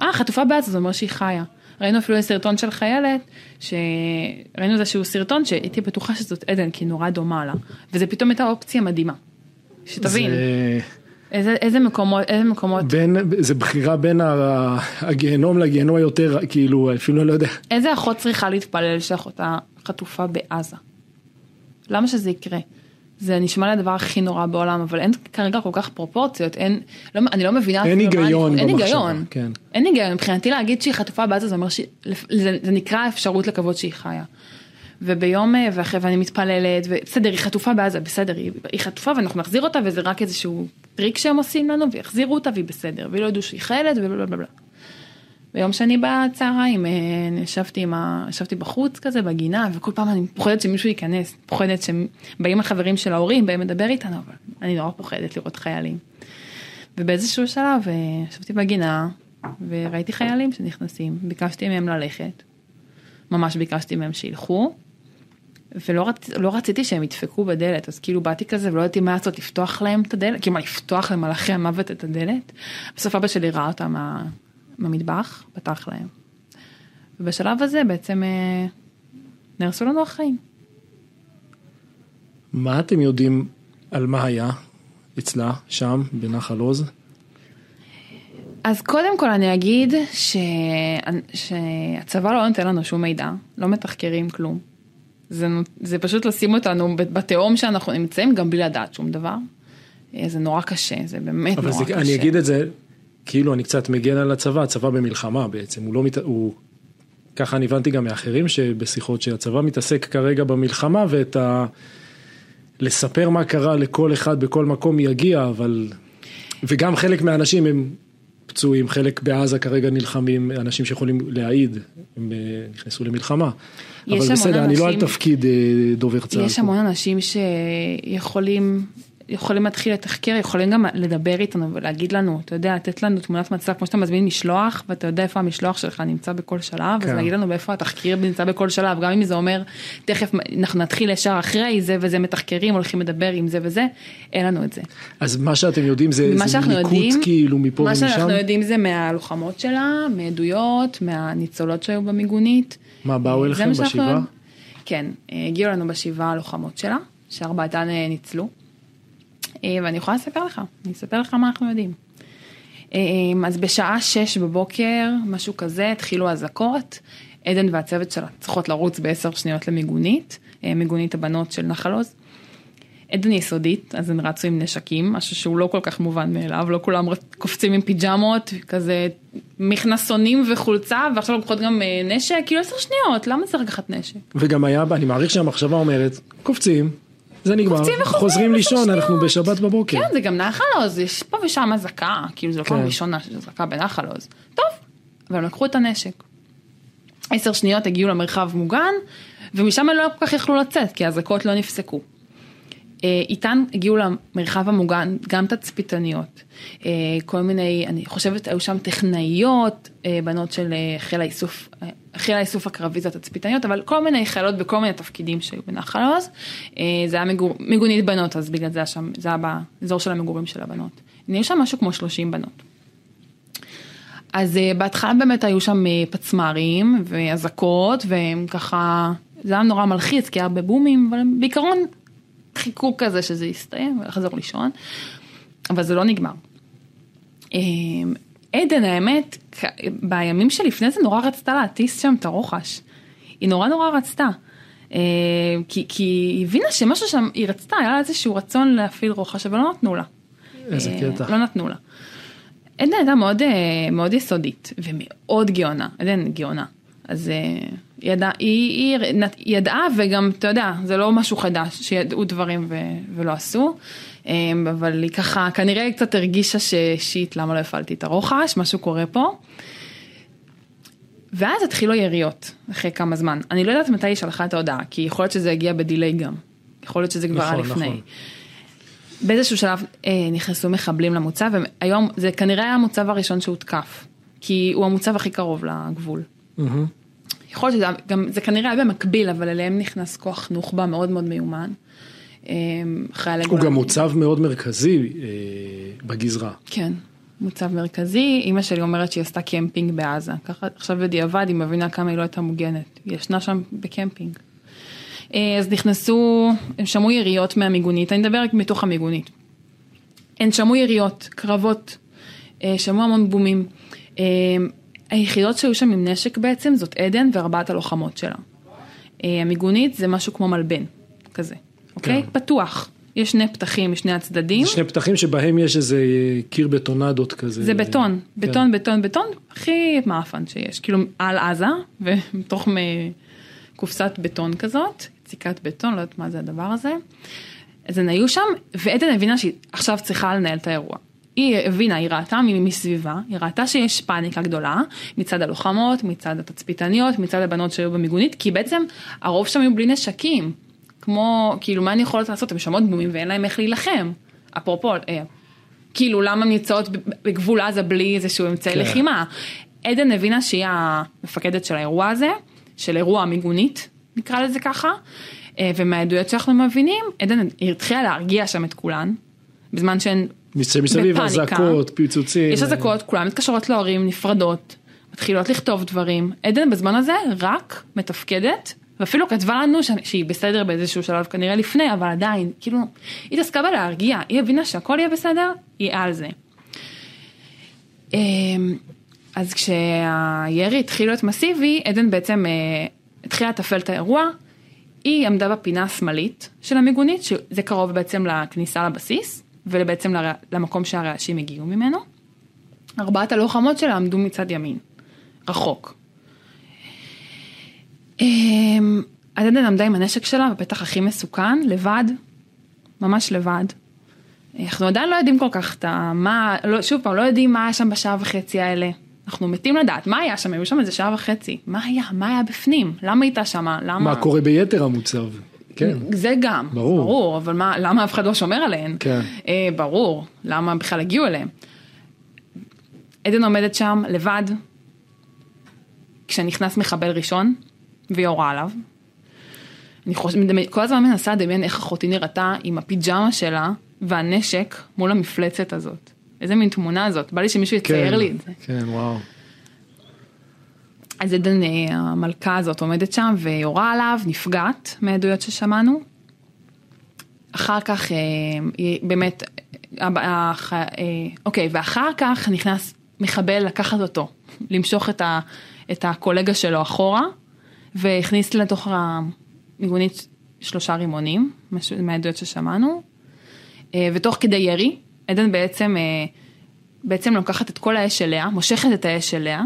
אה, חטופה בעזה, זה אומר שהיא חיה. ראינו אפילו סרטון של חיילת, שראינו איזשהו סרטון שהייתי בטוחה שזאת עדן, כי היא נורא דומה לה. וזה פתאום הייתה אופציה מדהימה. שתבין, זה... איזה, איזה מקומות, איזה מקומות, בין, זה בחירה בין הגיהנום לגיהנום היותר, כאילו, אפילו לא יודע. איזה אחות צריכה להתפלל שאחותה חטופה בעזה? למה שזה יקרה? זה נשמע לי הדבר הכי נורא בעולם, אבל אין כרגע כל כך פרופורציות, אין, לא, אני לא מבינה אין היגיון אני, אין היגיון, כן. אין היגיון, מבחינתי להגיד שהיא חטופה בעזה זה אומר שזה זה נקרא אפשרות לקוות שהיא חיה. וביום, אה, ואחרי, ואני מתפללת, ובסדר, היא חטופה בעזה, בסדר, היא, היא חטופה ואנחנו נחזיר אותה, וזה רק איזשהו טריק שהם עושים לנו, ויחזירו אותה והיא בסדר, והיא לא ידעו שהיא חיילת, ובלה בלה בלה. ביום שני בצהריים, אה, ישבתי עם ה... ישבתי בחוץ כזה, בגינה, וכל פעם אני פוחדת שמישהו ייכנס, פוחדת שבאים החברים של ההורים, באים לדבר איתנו, אבל אני נורא פוחדת לראות חיילים. ובאיזשהו שלב אה, ישבתי בגינה, וראיתי חיילים שנכנסים, ביקשתי מהם ללכת, ממש ביקשתי מהם שילכו, ולא רצ... לא רציתי שהם ידפקו בדלת, אז כאילו באתי כזה ולא ידעתי מה לעשות, לפתוח להם את הדלת, כאילו מה לפתוח למלאכי המוות את הדלת. בסוף אבא שלי ראה אותם מה... מהמטבח, פתח להם. ובשלב הזה בעצם אה, נהרסו לנו החיים. מה אתם יודעים על מה היה אצלה, שם, בנחל עוז? אז קודם כל אני אגיד ש... שהצבא לא נותן לנו שום מידע, לא מתחקרים כלום. זה, זה פשוט לשים אותנו בתהום שאנחנו נמצאים גם בלי לדעת שום דבר. אה, זה נורא קשה, זה באמת אבל נורא זה, קשה. אני אגיד את זה, כאילו אני קצת מגן על הצבא, הצבא במלחמה בעצם, הוא לא מת... הוא... ככה אני הבנתי גם מאחרים שבשיחות שהצבא מתעסק כרגע במלחמה ואת ה... לספר מה קרה לכל אחד בכל מקום יגיע, אבל... וגם חלק מהאנשים הם פצועים, חלק בעזה כרגע נלחמים, אנשים שיכולים להעיד, הם אה, נכנסו למלחמה. אבל בסדר, אני לא על אנשים- תפקיד אה, דובר צה"ל. יש. המון אנשים שיכולים יכולים להתחיל לתחקר, יכולים גם לדבר איתנו ולהגיד לנו, אתה יודע, לתת לנו תמונת מצב, כמו שאתה מזמין משלוח, ואתה יודע איפה המשלוח שלך נמצא בכל שלב, אז כן. להגיד לנו באיפה התחקיר נמצא בכל שלב, גם אם זה אומר, תכף אנחנו נתחיל ישר אחרי זה וזה מתחקרים, הולכים לדבר עם זה וזה, אין לנו את זה. אז מה שאתם יודעים זה, מה זה יודעים, כאילו מפה מה ומשם? שאנחנו יודעים זה מהלוחמות שלה, מעדויות, מהניצולות שהיו במיגונית. מה, באו זה אליכם מה בשבעה? כן, אה, הגיעו לנו בשבעה הלוחמות שלה, שארבעתן אה, ניצלו. אה, ואני יכולה לספר לך, אני אספר לך מה אנחנו יודעים. אה, אז בשעה שש בבוקר, משהו כזה, התחילו אזעקות. עדן והצוות שלה צריכות לרוץ בעשר שניות למיגונית, אה, מיגונית הבנות של נחל עוז. עדן יסודית, אז הן רצו עם נשקים, משהו שהוא לא כל כך מובן מאליו, לא כולם קופצים עם פיג'מות, כזה מכנסונים וחולצה, ועכשיו לוקחות גם אה, נשק, כאילו עשר שניות, למה צריך לקחת נשק? וגם היה, אני מעריך שהמחשבה אומרת, קופצים, זה נגמר, חוזרים לישון. אנחנו בשבת בבוקר. כן, זה גם נחל עוז, יש פה ושם אזעקה, כאילו זו לא פעם כן. ראשונה שיש אזעקה בנחל עוז. טוב, אבל הם לקחו את הנשק. עשר שניות הגיעו למרחב מוגן, ומשם הם לא כל כך יכלו לצאת, כי האזעקות לא נפסקו. אה, איתן הגיעו למרחב המוגן גם תצפיתניות, אה, כל מיני, אני חושבת היו שם טכנאיות, אה, בנות של חיל האיסוף, חיל האיסוף הקרבי זה התצפיתניות, אבל כל מיני חיילות בכל מיני תפקידים שהיו בנחל עוז, זה היה מגור, מיגונית בנות, אז בגלל זה היה שם, זה היה באזור של המגורים של הבנות. נהיה שם משהו כמו 30 בנות. אז בהתחלה באמת היו שם פצמ"רים ואזעקות והם ככה, זה היה נורא מלחיץ כי היה הרבה בומים, אבל בעיקרון חיכו כזה שזה יסתיים ולחזור לישון, אבל זה לא נגמר. אה, עדן האמת, בימים שלפני זה נורא רצתה להטיס שם את הרוחש. היא נורא נורא רצתה. אה, כי, כי היא הבינה שמשהו שם, היא רצתה, היה לה איזשהו רצון להפעיל רוחש, אבל לא נתנו לה. איזה אה, קטע. לא נתנו לה. עדן הייתה מאוד, אה, מאוד יסודית ומאוד גאונה, עדן גאונה. אז אה, היא היא, ידעה וגם, אתה יודע, זה לא משהו חדש, שידעו דברים ו, ולא עשו, אה, אבל היא ככה, כנראה קצת הרגישה ששיט, למה לא הפעלתי את הרוחש, משהו קורה פה. ואז התחילו יריות, אחרי כמה זמן. אני לא יודעת מתי היא שלחה את ההודעה, כי יכול להיות שזה הגיע בדיליי גם. יכול להיות שזה כבר היה נכון, לפני. נכון. באיזשהו שלב אה, נכנסו מחבלים למוצב, והיום זה כנראה היה המוצב הראשון שהותקף, כי הוא המוצב הכי קרוב לגבול. מהמם. יכול להיות שזה גם, זה כנראה היה במקביל, אבל אליהם נכנס כוח נוח'בה מאוד מאוד מיומן. אה, חיילי הוא. גם מוצב מאוד מרכזי אה, בגזרה. כן, מוצב מרכזי, אימא שלי אומרת שהיא עשתה קמפינג בעזה, ככה עכשיו בדיעבד היא מבינה כמה היא לא הייתה מוגנת, היא ישנה שם בקמפינג. אה, אז נכנסו, הם שמעו יריות מהמיגונית, אני מדברת מתוך המיגונית. הם שמעו יריות, קרבות, אה, שמעו המון בומים. אה, היחידות שהיו שם עם נשק בעצם זאת עדן וארבעת הלוחמות שלה. אה, המיגונית זה משהו כמו מלבן, כזה, אוקיי? כן. פתוח. יש שני פתחים משני הצדדים. שני פתחים שבהם יש איזה קיר בטונדות כזה. זה בטון, כן. בטון, בטון, בטון, הכי מאפן שיש, כאילו על עזה, *laughs* ומתוך קופסת בטון כזאת, יציקת בטון, לא יודעת מה זה הדבר הזה. אז הן היו שם, ועדן הבינה שהיא עכשיו צריכה לנהל את האירוע. היא הבינה, היא ראתה מסביבה, היא ראתה שיש פאניקה גדולה מצד הלוחמות, מצד התצפיתניות, מצד הבנות שהיו במיגונית, כי בעצם הרוב שם היו בלי נשקים. כמו, כאילו, מה אני יכולת לעשות? הן שומעות בומים ואין להם איך להילחם. אפרופו, אה, כאילו, למה הן נמצאות בגבול עזה בלי איזשהו אמצעי כן. לחימה? עדן הבינה שהיא המפקדת של האירוע הזה, של אירוע המיגונית, נקרא לזה ככה, אה, ומהעדויות שאנחנו מבינים, עדן התחילה להרגיע שם את כולן, בזמן שהן מסביב. אזעקות, פיצוצים. יש אזעקות, כולן מתקשרות להורים, נפרדות, מתחילות לכתוב דברים. עדן בזמן הזה רק מתפקדת, ואפילו כתבה לנו ש- שהיא בסדר באיזשהו שלב כנראה לפני, אבל עדיין, כאילו, היא התעסקה בלהרגיע, היא הבינה שהכל יהיה בסדר, היא על זה. אמ, אז כשהירי התחיל להיות מסיבי, עדן בעצם אה, התחילה לתפעל את האירוע, היא עמדה בפינה השמאלית של המיגונית, שזה קרוב בעצם לכניסה לבסיס, ובעצם למקום שהרעשים הגיעו ממנו. ארבעת הלוחמות שלה עמדו מצד ימין, רחוק. אמ, אז עדן עמדה עם הנשק שלה בפתח הכי מסוכן, לבד, ממש לבד. אנחנו עדיין לא יודעים כל כך את ה... מה, לא, שוב פעם, לא יודעים מה היה שם בשעה וחצי האלה. אנחנו מתים לדעת מה היה שם, היו שם איזה שעה וחצי. מה היה? מה היה בפנים? למה הייתה שמה? למה? מה קורה ביתר המוצב. כן. זה גם, ברור. ברור, אבל מה, למה אף אחד לא שומר עליהן? כן. אה, ברור, למה בכלל הגיעו אליהם. עדן עומדת שם לבד, כשנכנס מחבל ראשון, ויורה עליו. אני חושבת, כל הזמן מנסה לדמיין איך אחותי נראתה עם הפיג'מה שלה והנשק מול המפלצת הזאת. איזה מין תמונה זאת, בא לי שמישהו יצייר כן, לי את זה. כן, וואו. אז עדן, אה, המלכה הזאת עומדת שם ויורה עליו, נפגעת מהעדויות ששמענו. אחר כך, אה, באמת, אה, אוקיי, ואחר כך נכנס מחבל לקחת אותו, למשוך את, ה, את הקולגה שלו אחורה, והכניס לתוך המיגונית שלושה רימונים, מהעדויות ששמענו, ותוך כדי ירי, עדן בעצם, בעצם לוקחת את כל האש אליה, מושכת את האש אליה,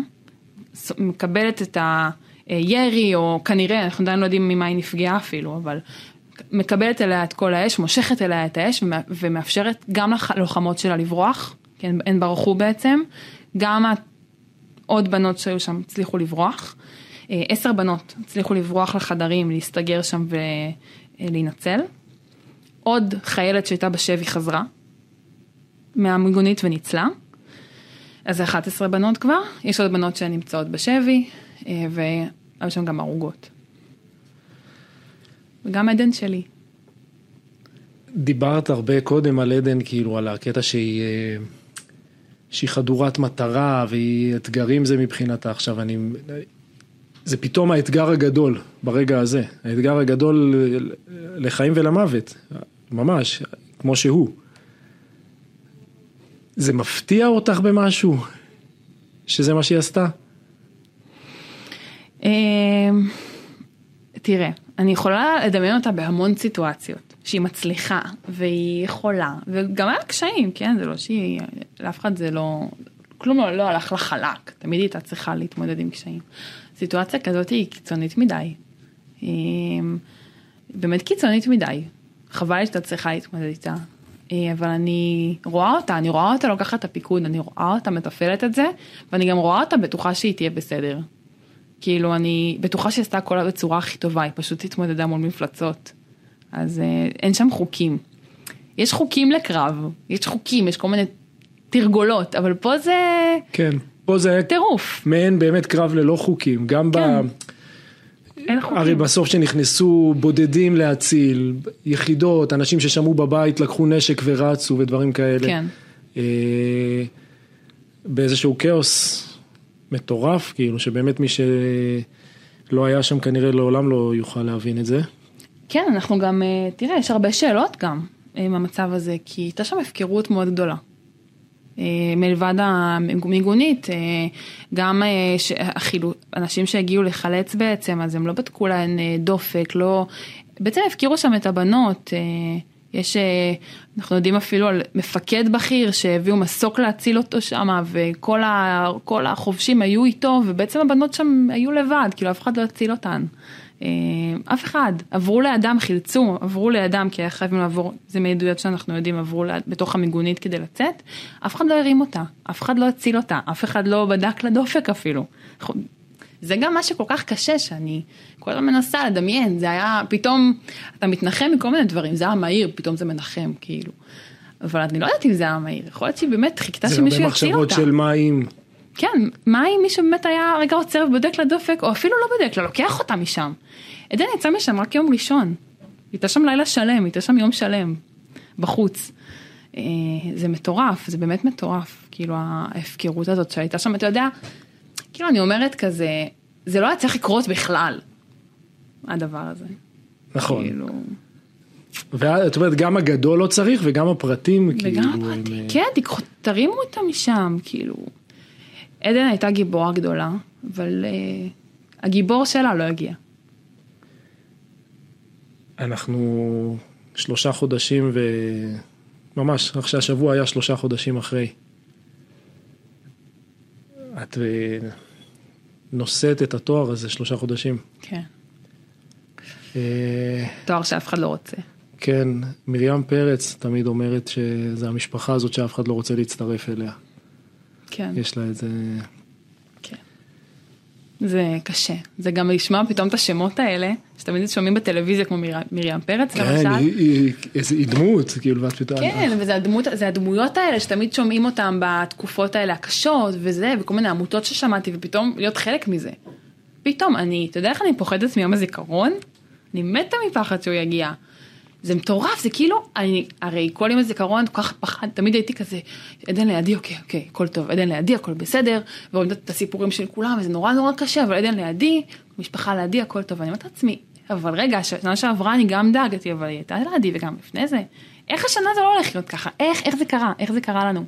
מקבלת את הירי, או כנראה, אנחנו עדיין לא יודעים ממה היא נפגעה אפילו, אבל מקבלת אליה את כל האש, מושכת אליה את האש, ומא- ומאפשרת גם ללוחמות שלה לברוח, כן, הן ברחו בעצם, גם עוד בנות שהיו שם הצליחו לברוח. אה, עשר בנות הצליחו לברוח לחדרים, להסתגר שם ולהינצל. עוד חיילת שהייתה בשבי חזרה מהמיגונית וניצלה. אז זה 11 בנות כבר, יש עוד בנות שנמצאות בשבי, אה, והיו שם גם הרוגות. וגם עדן שלי. דיברת הרבה קודם על עדן, כאילו, על הקטע שהיא, אה, שהיא חדורת מטרה, והיא אתגרים זה מבחינתה. עכשיו, אני... זה פתאום האתגר הגדול ברגע הזה. האתגר הגדול לחיים ולמוות, ממש, כמו שהוא. זה מפתיע אותך במשהו? שזה מה שהיא עשתה? אה, תראה, אני יכולה לדמיין אותה בהמון סיטואציות, שהיא מצליחה, והיא יכולה, וגם היה קשיים, כן? זה לא שהיא, לאף אחד זה לא, כלום לא, לא הלך לה חלק, תמיד היא הייתה צריכה להתמודד עם קשיים. סיטואציה כזאת היא קיצונית מדי. היא באמת קיצונית מדי. חבל שאתה צריכה להתמודד איתה. אה, אבל אני רואה אותה, אני רואה אותה לוקחת את הפיקוד, אני רואה אותה מתפעלת את זה, ואני גם רואה אותה בטוחה שהיא תהיה בסדר. כאילו אני בטוחה שהיא עשתה הכל בצורה הכי טובה, היא פשוט התמודדה מול מפלצות. אז אה, אין שם חוקים. יש חוקים לקרב, יש חוקים, יש כל מיני תרגולות, אבל פה זה כן, פה זה טירוף. מעין באמת קרב ללא חוקים, גם כן. ב... אין חוקים. הרי בסוף שנכנסו בודדים להציל, יחידות, אנשים ששמעו בבית, לקחו נשק ורצו ודברים כאלה. כן. אה, באיזשהו כאוס מטורף, כאילו, שבאמת מי שלא היה שם כנראה לעולם לא יוכל להבין את זה. כן, אנחנו גם, אה, תראה, יש הרבה שאלות גם עם המצב הזה, כי הייתה שם הפקרות מאוד גדולה. אה, מלבד המיגונית, אה, גם ש- החילו, אנשים שהגיעו לחלץ בעצם, אז הם לא בדקו להן דופק, לא, בעצם הפקירו שם את הבנות. יש, אנחנו יודעים אפילו על מפקד בכיר שהביאו מסוק להציל אותו שם, וכל החובשים היו איתו, ובעצם הבנות שם היו לבד, כאילו אף אחד לא הציל אותן. אה, אף אחד, עברו לידם, חילצו, עברו לידם, כי היה חייבים לעבור, זה מעדויות שאנחנו יודעים, עברו ליד, בתוך המיגונית כדי לצאת, אף אחד לא הרים אותה, אף אחד לא הציל אותה, אף אחד לא בדק לה דופק אפילו. זה גם מה שכל כך קשה, שאני כל הזמן מנסה לדמיין, זה היה פתאום, אתה מתנחם מכל מיני דברים, זה היה מהיר, פתאום זה מנחם, כאילו. אבל אני לא יודעת אם זה היה מהיר, יכול להיות שהיא באמת חיכתה שמישהו יציל אותה. זה הרבה מחשבות של מים. כן, מה אם מישהו באמת היה רגע עוצר ובודק לה דופק, או אפילו לא בודק לה, לוקח אותה משם. עדן יצא משם רק יום ראשון. היא הייתה שם לילה שלם, היא הייתה שם יום שלם, בחוץ. אה, זה מטורף, זה באמת מטורף, כאילו ההפקרות הזאת שהייתה שם, אתה יודע, כאילו אני אומרת כזה, זה לא היה צריך לקרות בכלל, הדבר הזה. נכון. כאילו... ואת אומרת, גם הגדול לא צריך וגם הפרטים, וגם כאילו... וגם הפרטים, הם... כן, תקחו, תרימו אותם משם, כאילו. עדן הייתה גיבורה גדולה, אבל uh, הגיבור שלה לא הגיע. אנחנו שלושה חודשים וממש, איך שהשבוע היה שלושה חודשים אחרי. את אה, נושאת את התואר הזה שלושה חודשים. כן. אה, תואר שאף אחד לא רוצה. כן, מרים פרץ תמיד אומרת שזה המשפחה הזאת שאף אחד לא רוצה להצטרף אליה. כן. יש לה איזה... כן. זה קשה. זה גם לשמוע פתאום את השמות האלה, שתמיד שומעים בטלוויזיה כמו מיר... מרים פרץ כן, למשל. היא, היא, היא דמות, כאילו, ואת פתאום... כן, וזה הדמות, הדמויות האלה שתמיד שומעים אותם בתקופות האלה הקשות וזה, וכל מיני עמותות ששמעתי, ופתאום להיות חלק מזה. פתאום אני, אתה יודע איך אני פוחדת מיום הזיכרון? אני מתה מפחד שהוא יגיע. זה מטורף, זה כאילו, אני, הרי כל יום הזיכרון כל כך פחד, תמיד הייתי כזה, עדן לידי, אוקיי, אוקיי, הכל טוב, עדן לידי, הכל בסדר, ועוד את הסיפורים של כולם, וזה נורא נורא קשה, אבל עדן לידי, משפחה לידי, הכל טוב, ואני אומרת לעצמי, אבל רגע, השנה שעברה אני גם דאגתי, אבל היא הייתה לידי וגם לפני זה, איך השנה זה לא הולך להיות ככה, איך, איך זה קרה, איך זה קרה לנו.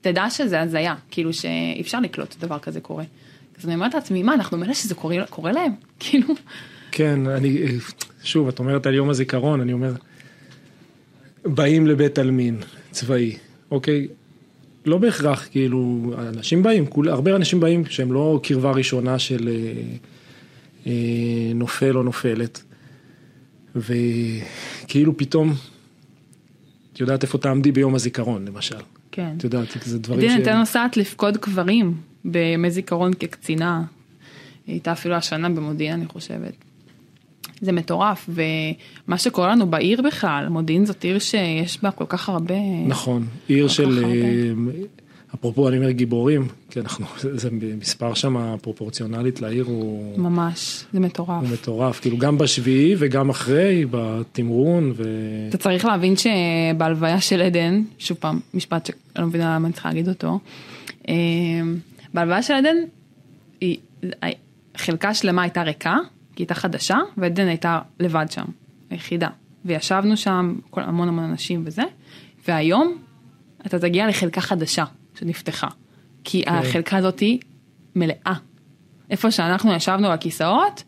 תדע שזה הזיה, כאילו שאי אפשר לקלוט דבר כזה קורה. אז אני אומרת לעצמי, מה, אנחנו מאלה שזה קורה, קורה להם, *laughs* כאילו. כן, אני, שוב, את אומרת על יום הזיכרון, אני אומר, באים לבית עלמין צבאי, אוקיי? לא בהכרח, כאילו, אנשים באים, כול, הרבה אנשים באים שהם לא קרבה ראשונה של אה, אה, נופל או נופלת, וכאילו פתאום, את יודעת איפה תעמדי ביום הזיכרון, למשל. כן. את יודעת, זה דברים ש... דין הייתה נוסעת לפקוד קברים בימי זיכרון כקצינה. היא הייתה אפילו השנה במודיעין, אני חושבת. זה מטורף, ומה שקורה לנו בעיר בכלל, מודיעין זאת עיר שיש בה כל כך הרבה... נכון, עיר של, אה, אפרופו אני אומר גיבורים, כי אנחנו, זה מספר שם פרופורציונלית לעיר הוא... ממש, זה מטורף. הוא מטורף, כאילו גם בשביעי וגם אחרי, בתמרון ו... אתה צריך להבין שבהלוויה של עדן, שוב פעם, משפט שאני לא מבינה למה אני צריכה להגיד אותו, אה, בהלוויה של עדן, חלקה שלמה הייתה ריקה. כיתה חדשה, ועדן הייתה לבד שם, היחידה. וישבנו שם, כל, המון המון אנשים וזה, והיום אתה תגיע לחלקה חדשה שנפתחה. כי כן. החלקה הזאתי מלאה. איפה שאנחנו ישבנו על הכיסאות,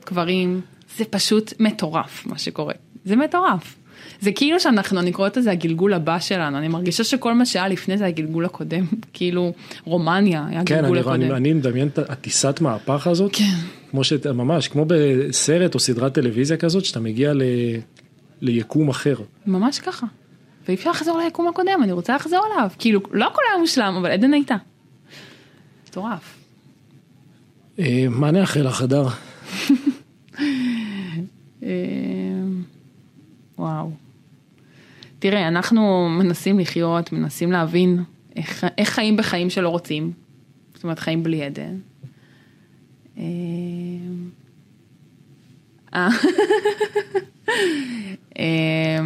קברים, זה פשוט מטורף מה שקורה. זה מטורף. זה כאילו שאנחנו, אני קוראת לזה הגלגול הבא שלנו, אני מרגישה שכל מה שהיה לפני זה הגלגול הקודם, *laughs* כאילו רומניה היה כן, הגלגול אני, הקודם. כן, אני, אני מדמיין את הטיסת מהפך הזאת, כן. כמו שממש, כמו בסרט או סדרת טלוויזיה כזאת, שאתה מגיע ל, ליקום אחר. ממש ככה. ואי אפשר לחזור ליקום הקודם, אני רוצה לחזור אליו. כאילו, לא הכל היה מושלם, אבל עדן הייתה. מטורף. מה נאחל לך, הדר? וואו. תראה, אנחנו מנסים לחיות, מנסים להבין איך, איך חיים בחיים שלא רוצים. זאת אומרת, חיים בלי עדן. אה, אה.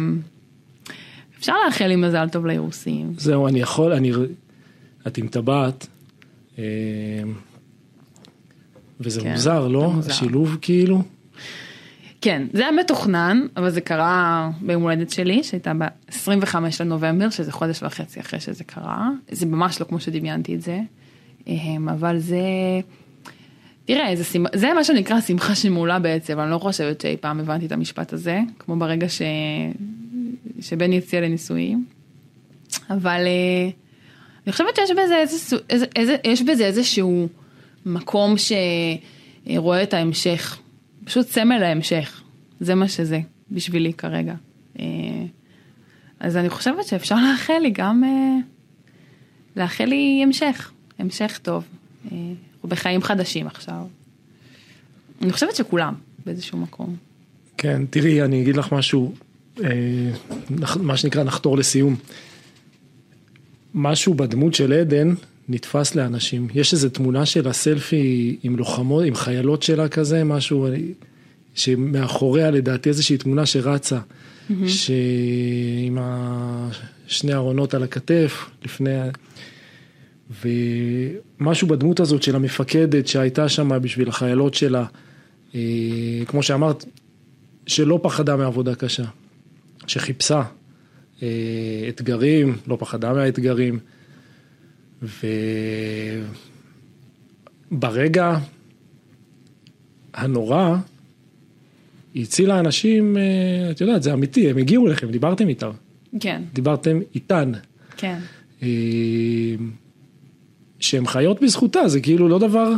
אפשר לאחל לי מזל טוב לאירוסים. זהו, אני יכול, אני... את עם טבעת, אה, וזה כן, מוזר, לא? מוזר. השילוב כאילו. כן, זה היה מתוכנן, אבל זה קרה ביום הולדת שלי, שהייתה ב-25 לנובמבר, שזה חודש וחצי אחרי שזה קרה. זה ממש לא כמו שדמיינתי את זה, אמ, אבל זה... תראה, זה, שימ... זה מה שנקרא שמחה שמעולה בעצם, אני לא חושבת שאי פעם הבנתי את המשפט הזה, כמו ברגע ש... שבני הציע לנישואים. אבל אה, אני חושבת שיש בזה, איזה, איזה, איזה, יש בזה איזשהו מקום שרואה את ההמשך, פשוט סמל ההמשך, זה מה שזה בשבילי כרגע. אה, אז אני חושבת שאפשר לאחל לי גם, אה, לאחל לי המשך, המשך טוב. אה, אנחנו בחיים חדשים עכשיו. אני חושבת שכולם באיזשהו מקום. כן, תראי, אני אגיד לך משהו, מה שנקרא נחתור לסיום. משהו בדמות של עדן נתפס לאנשים. יש איזו תמונה של הסלפי עם לוחמות, עם חיילות שלה כזה, משהו שמאחוריה לדעתי איזושהי תמונה שרצה, שעם ה- שני ארונות על הכתף, לפני... ומשהו בדמות הזאת של המפקדת שהייתה שם בשביל החיילות שלה, אה, כמו שאמרת, שלא פחדה מעבודה קשה, שחיפשה אה, אתגרים, לא פחדה מהאתגרים, וברגע הנורא, היא הצילה אנשים, אה, את יודעת, זה אמיתי, הם הגיעו אליכם, דיברתם איתם, כן, דיברתם איתן. כן. אה, שהן חיות בזכותה, זה כאילו לא דבר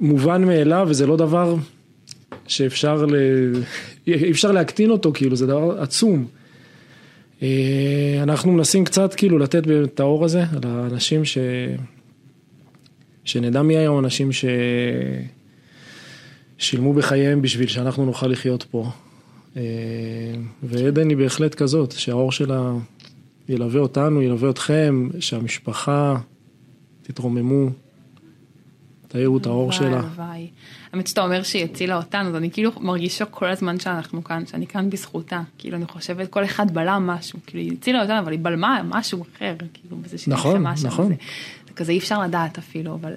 מובן מאליו וזה לא דבר שאפשר, ל... *laughs* אי אפשר להקטין אותו, כאילו זה דבר עצום. אה, אנחנו מנסים קצת כאילו לתת את האור הזה על האנשים ש... שנדע מי היום אנשים ששילמו בחייהם בשביל שאנחנו נוכל לחיות פה. אה, ועדן היא בהחלט כזאת, שהאור שלה ילווה אותנו, ילווה אתכם, שהמשפחה תתרוממו, תאירו את האור שלה. הלוואי. האמת שאתה אומר שהיא הצילה אותנו, אז אני כאילו מרגישה כל הזמן שאנחנו כאן, שאני כאן בזכותה. כאילו אני חושבת כל אחד בלם משהו, כאילו היא הצילה אותנו, אבל היא בלמה משהו אחר, כאילו בזה שהיא נכון, נכון. זה, זה כזה אי אפשר לדעת אפילו, אבל...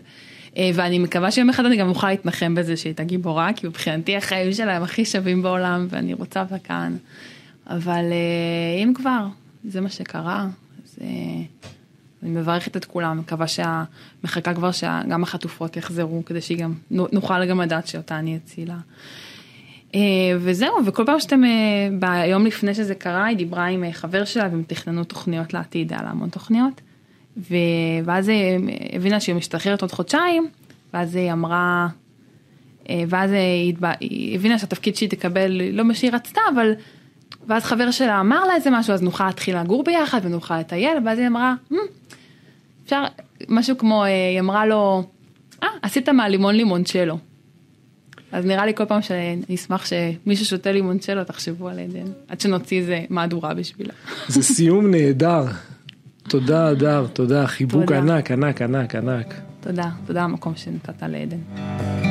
אה, ואני מקווה שיום אחד אני גם אוכל להתנחם בזה שהיא הייתה גיבורה, כי מבחינתי החיים שלה הם הכי שווים בעולם, ואני רוצה אותה כאן. אבל אה, אם כבר, זה מה שקרה, אז אה, אני מברכת את כולם, מקווה שהמחכה כבר שגם החטופות יחזרו, כדי שהיא גם, נוכל גם לדעת שאותה אני אצילה. אה, וזהו, וכל פעם שאתם, אה, ביום לפני שזה קרה, היא דיברה עם אה, חבר שלה והם תכננו תוכניות לעתיד, היה לה המון תוכניות. ואז היא הבינה שהיא משתחררת עוד חודשיים, ואז היא אמרה, ואז היא הבינה שהתפקיד שהיא תקבל לא מה שהיא רצתה, אבל, ואז חבר שלה אמר לה איזה משהו, אז נוכל להתחיל לגור ביחד ונוכל לטייל, ואז היא אמרה, "מ, אפשר, משהו כמו, אה, היא אמרה לו, אה, עשית מהלימון לימונצ'לו. אז נראה לי כל פעם שאני אשמח שמישהו שותה לימונצ'לו, תחשבו על עדן, עד שנוציא איזה מהדורה בשבילה. זה סיום נהדר. תודה, הדר, תודה. חיבוק תודה. ענק, ענק, ענק, ענק. תודה, תודה המקום שנתת לעדן.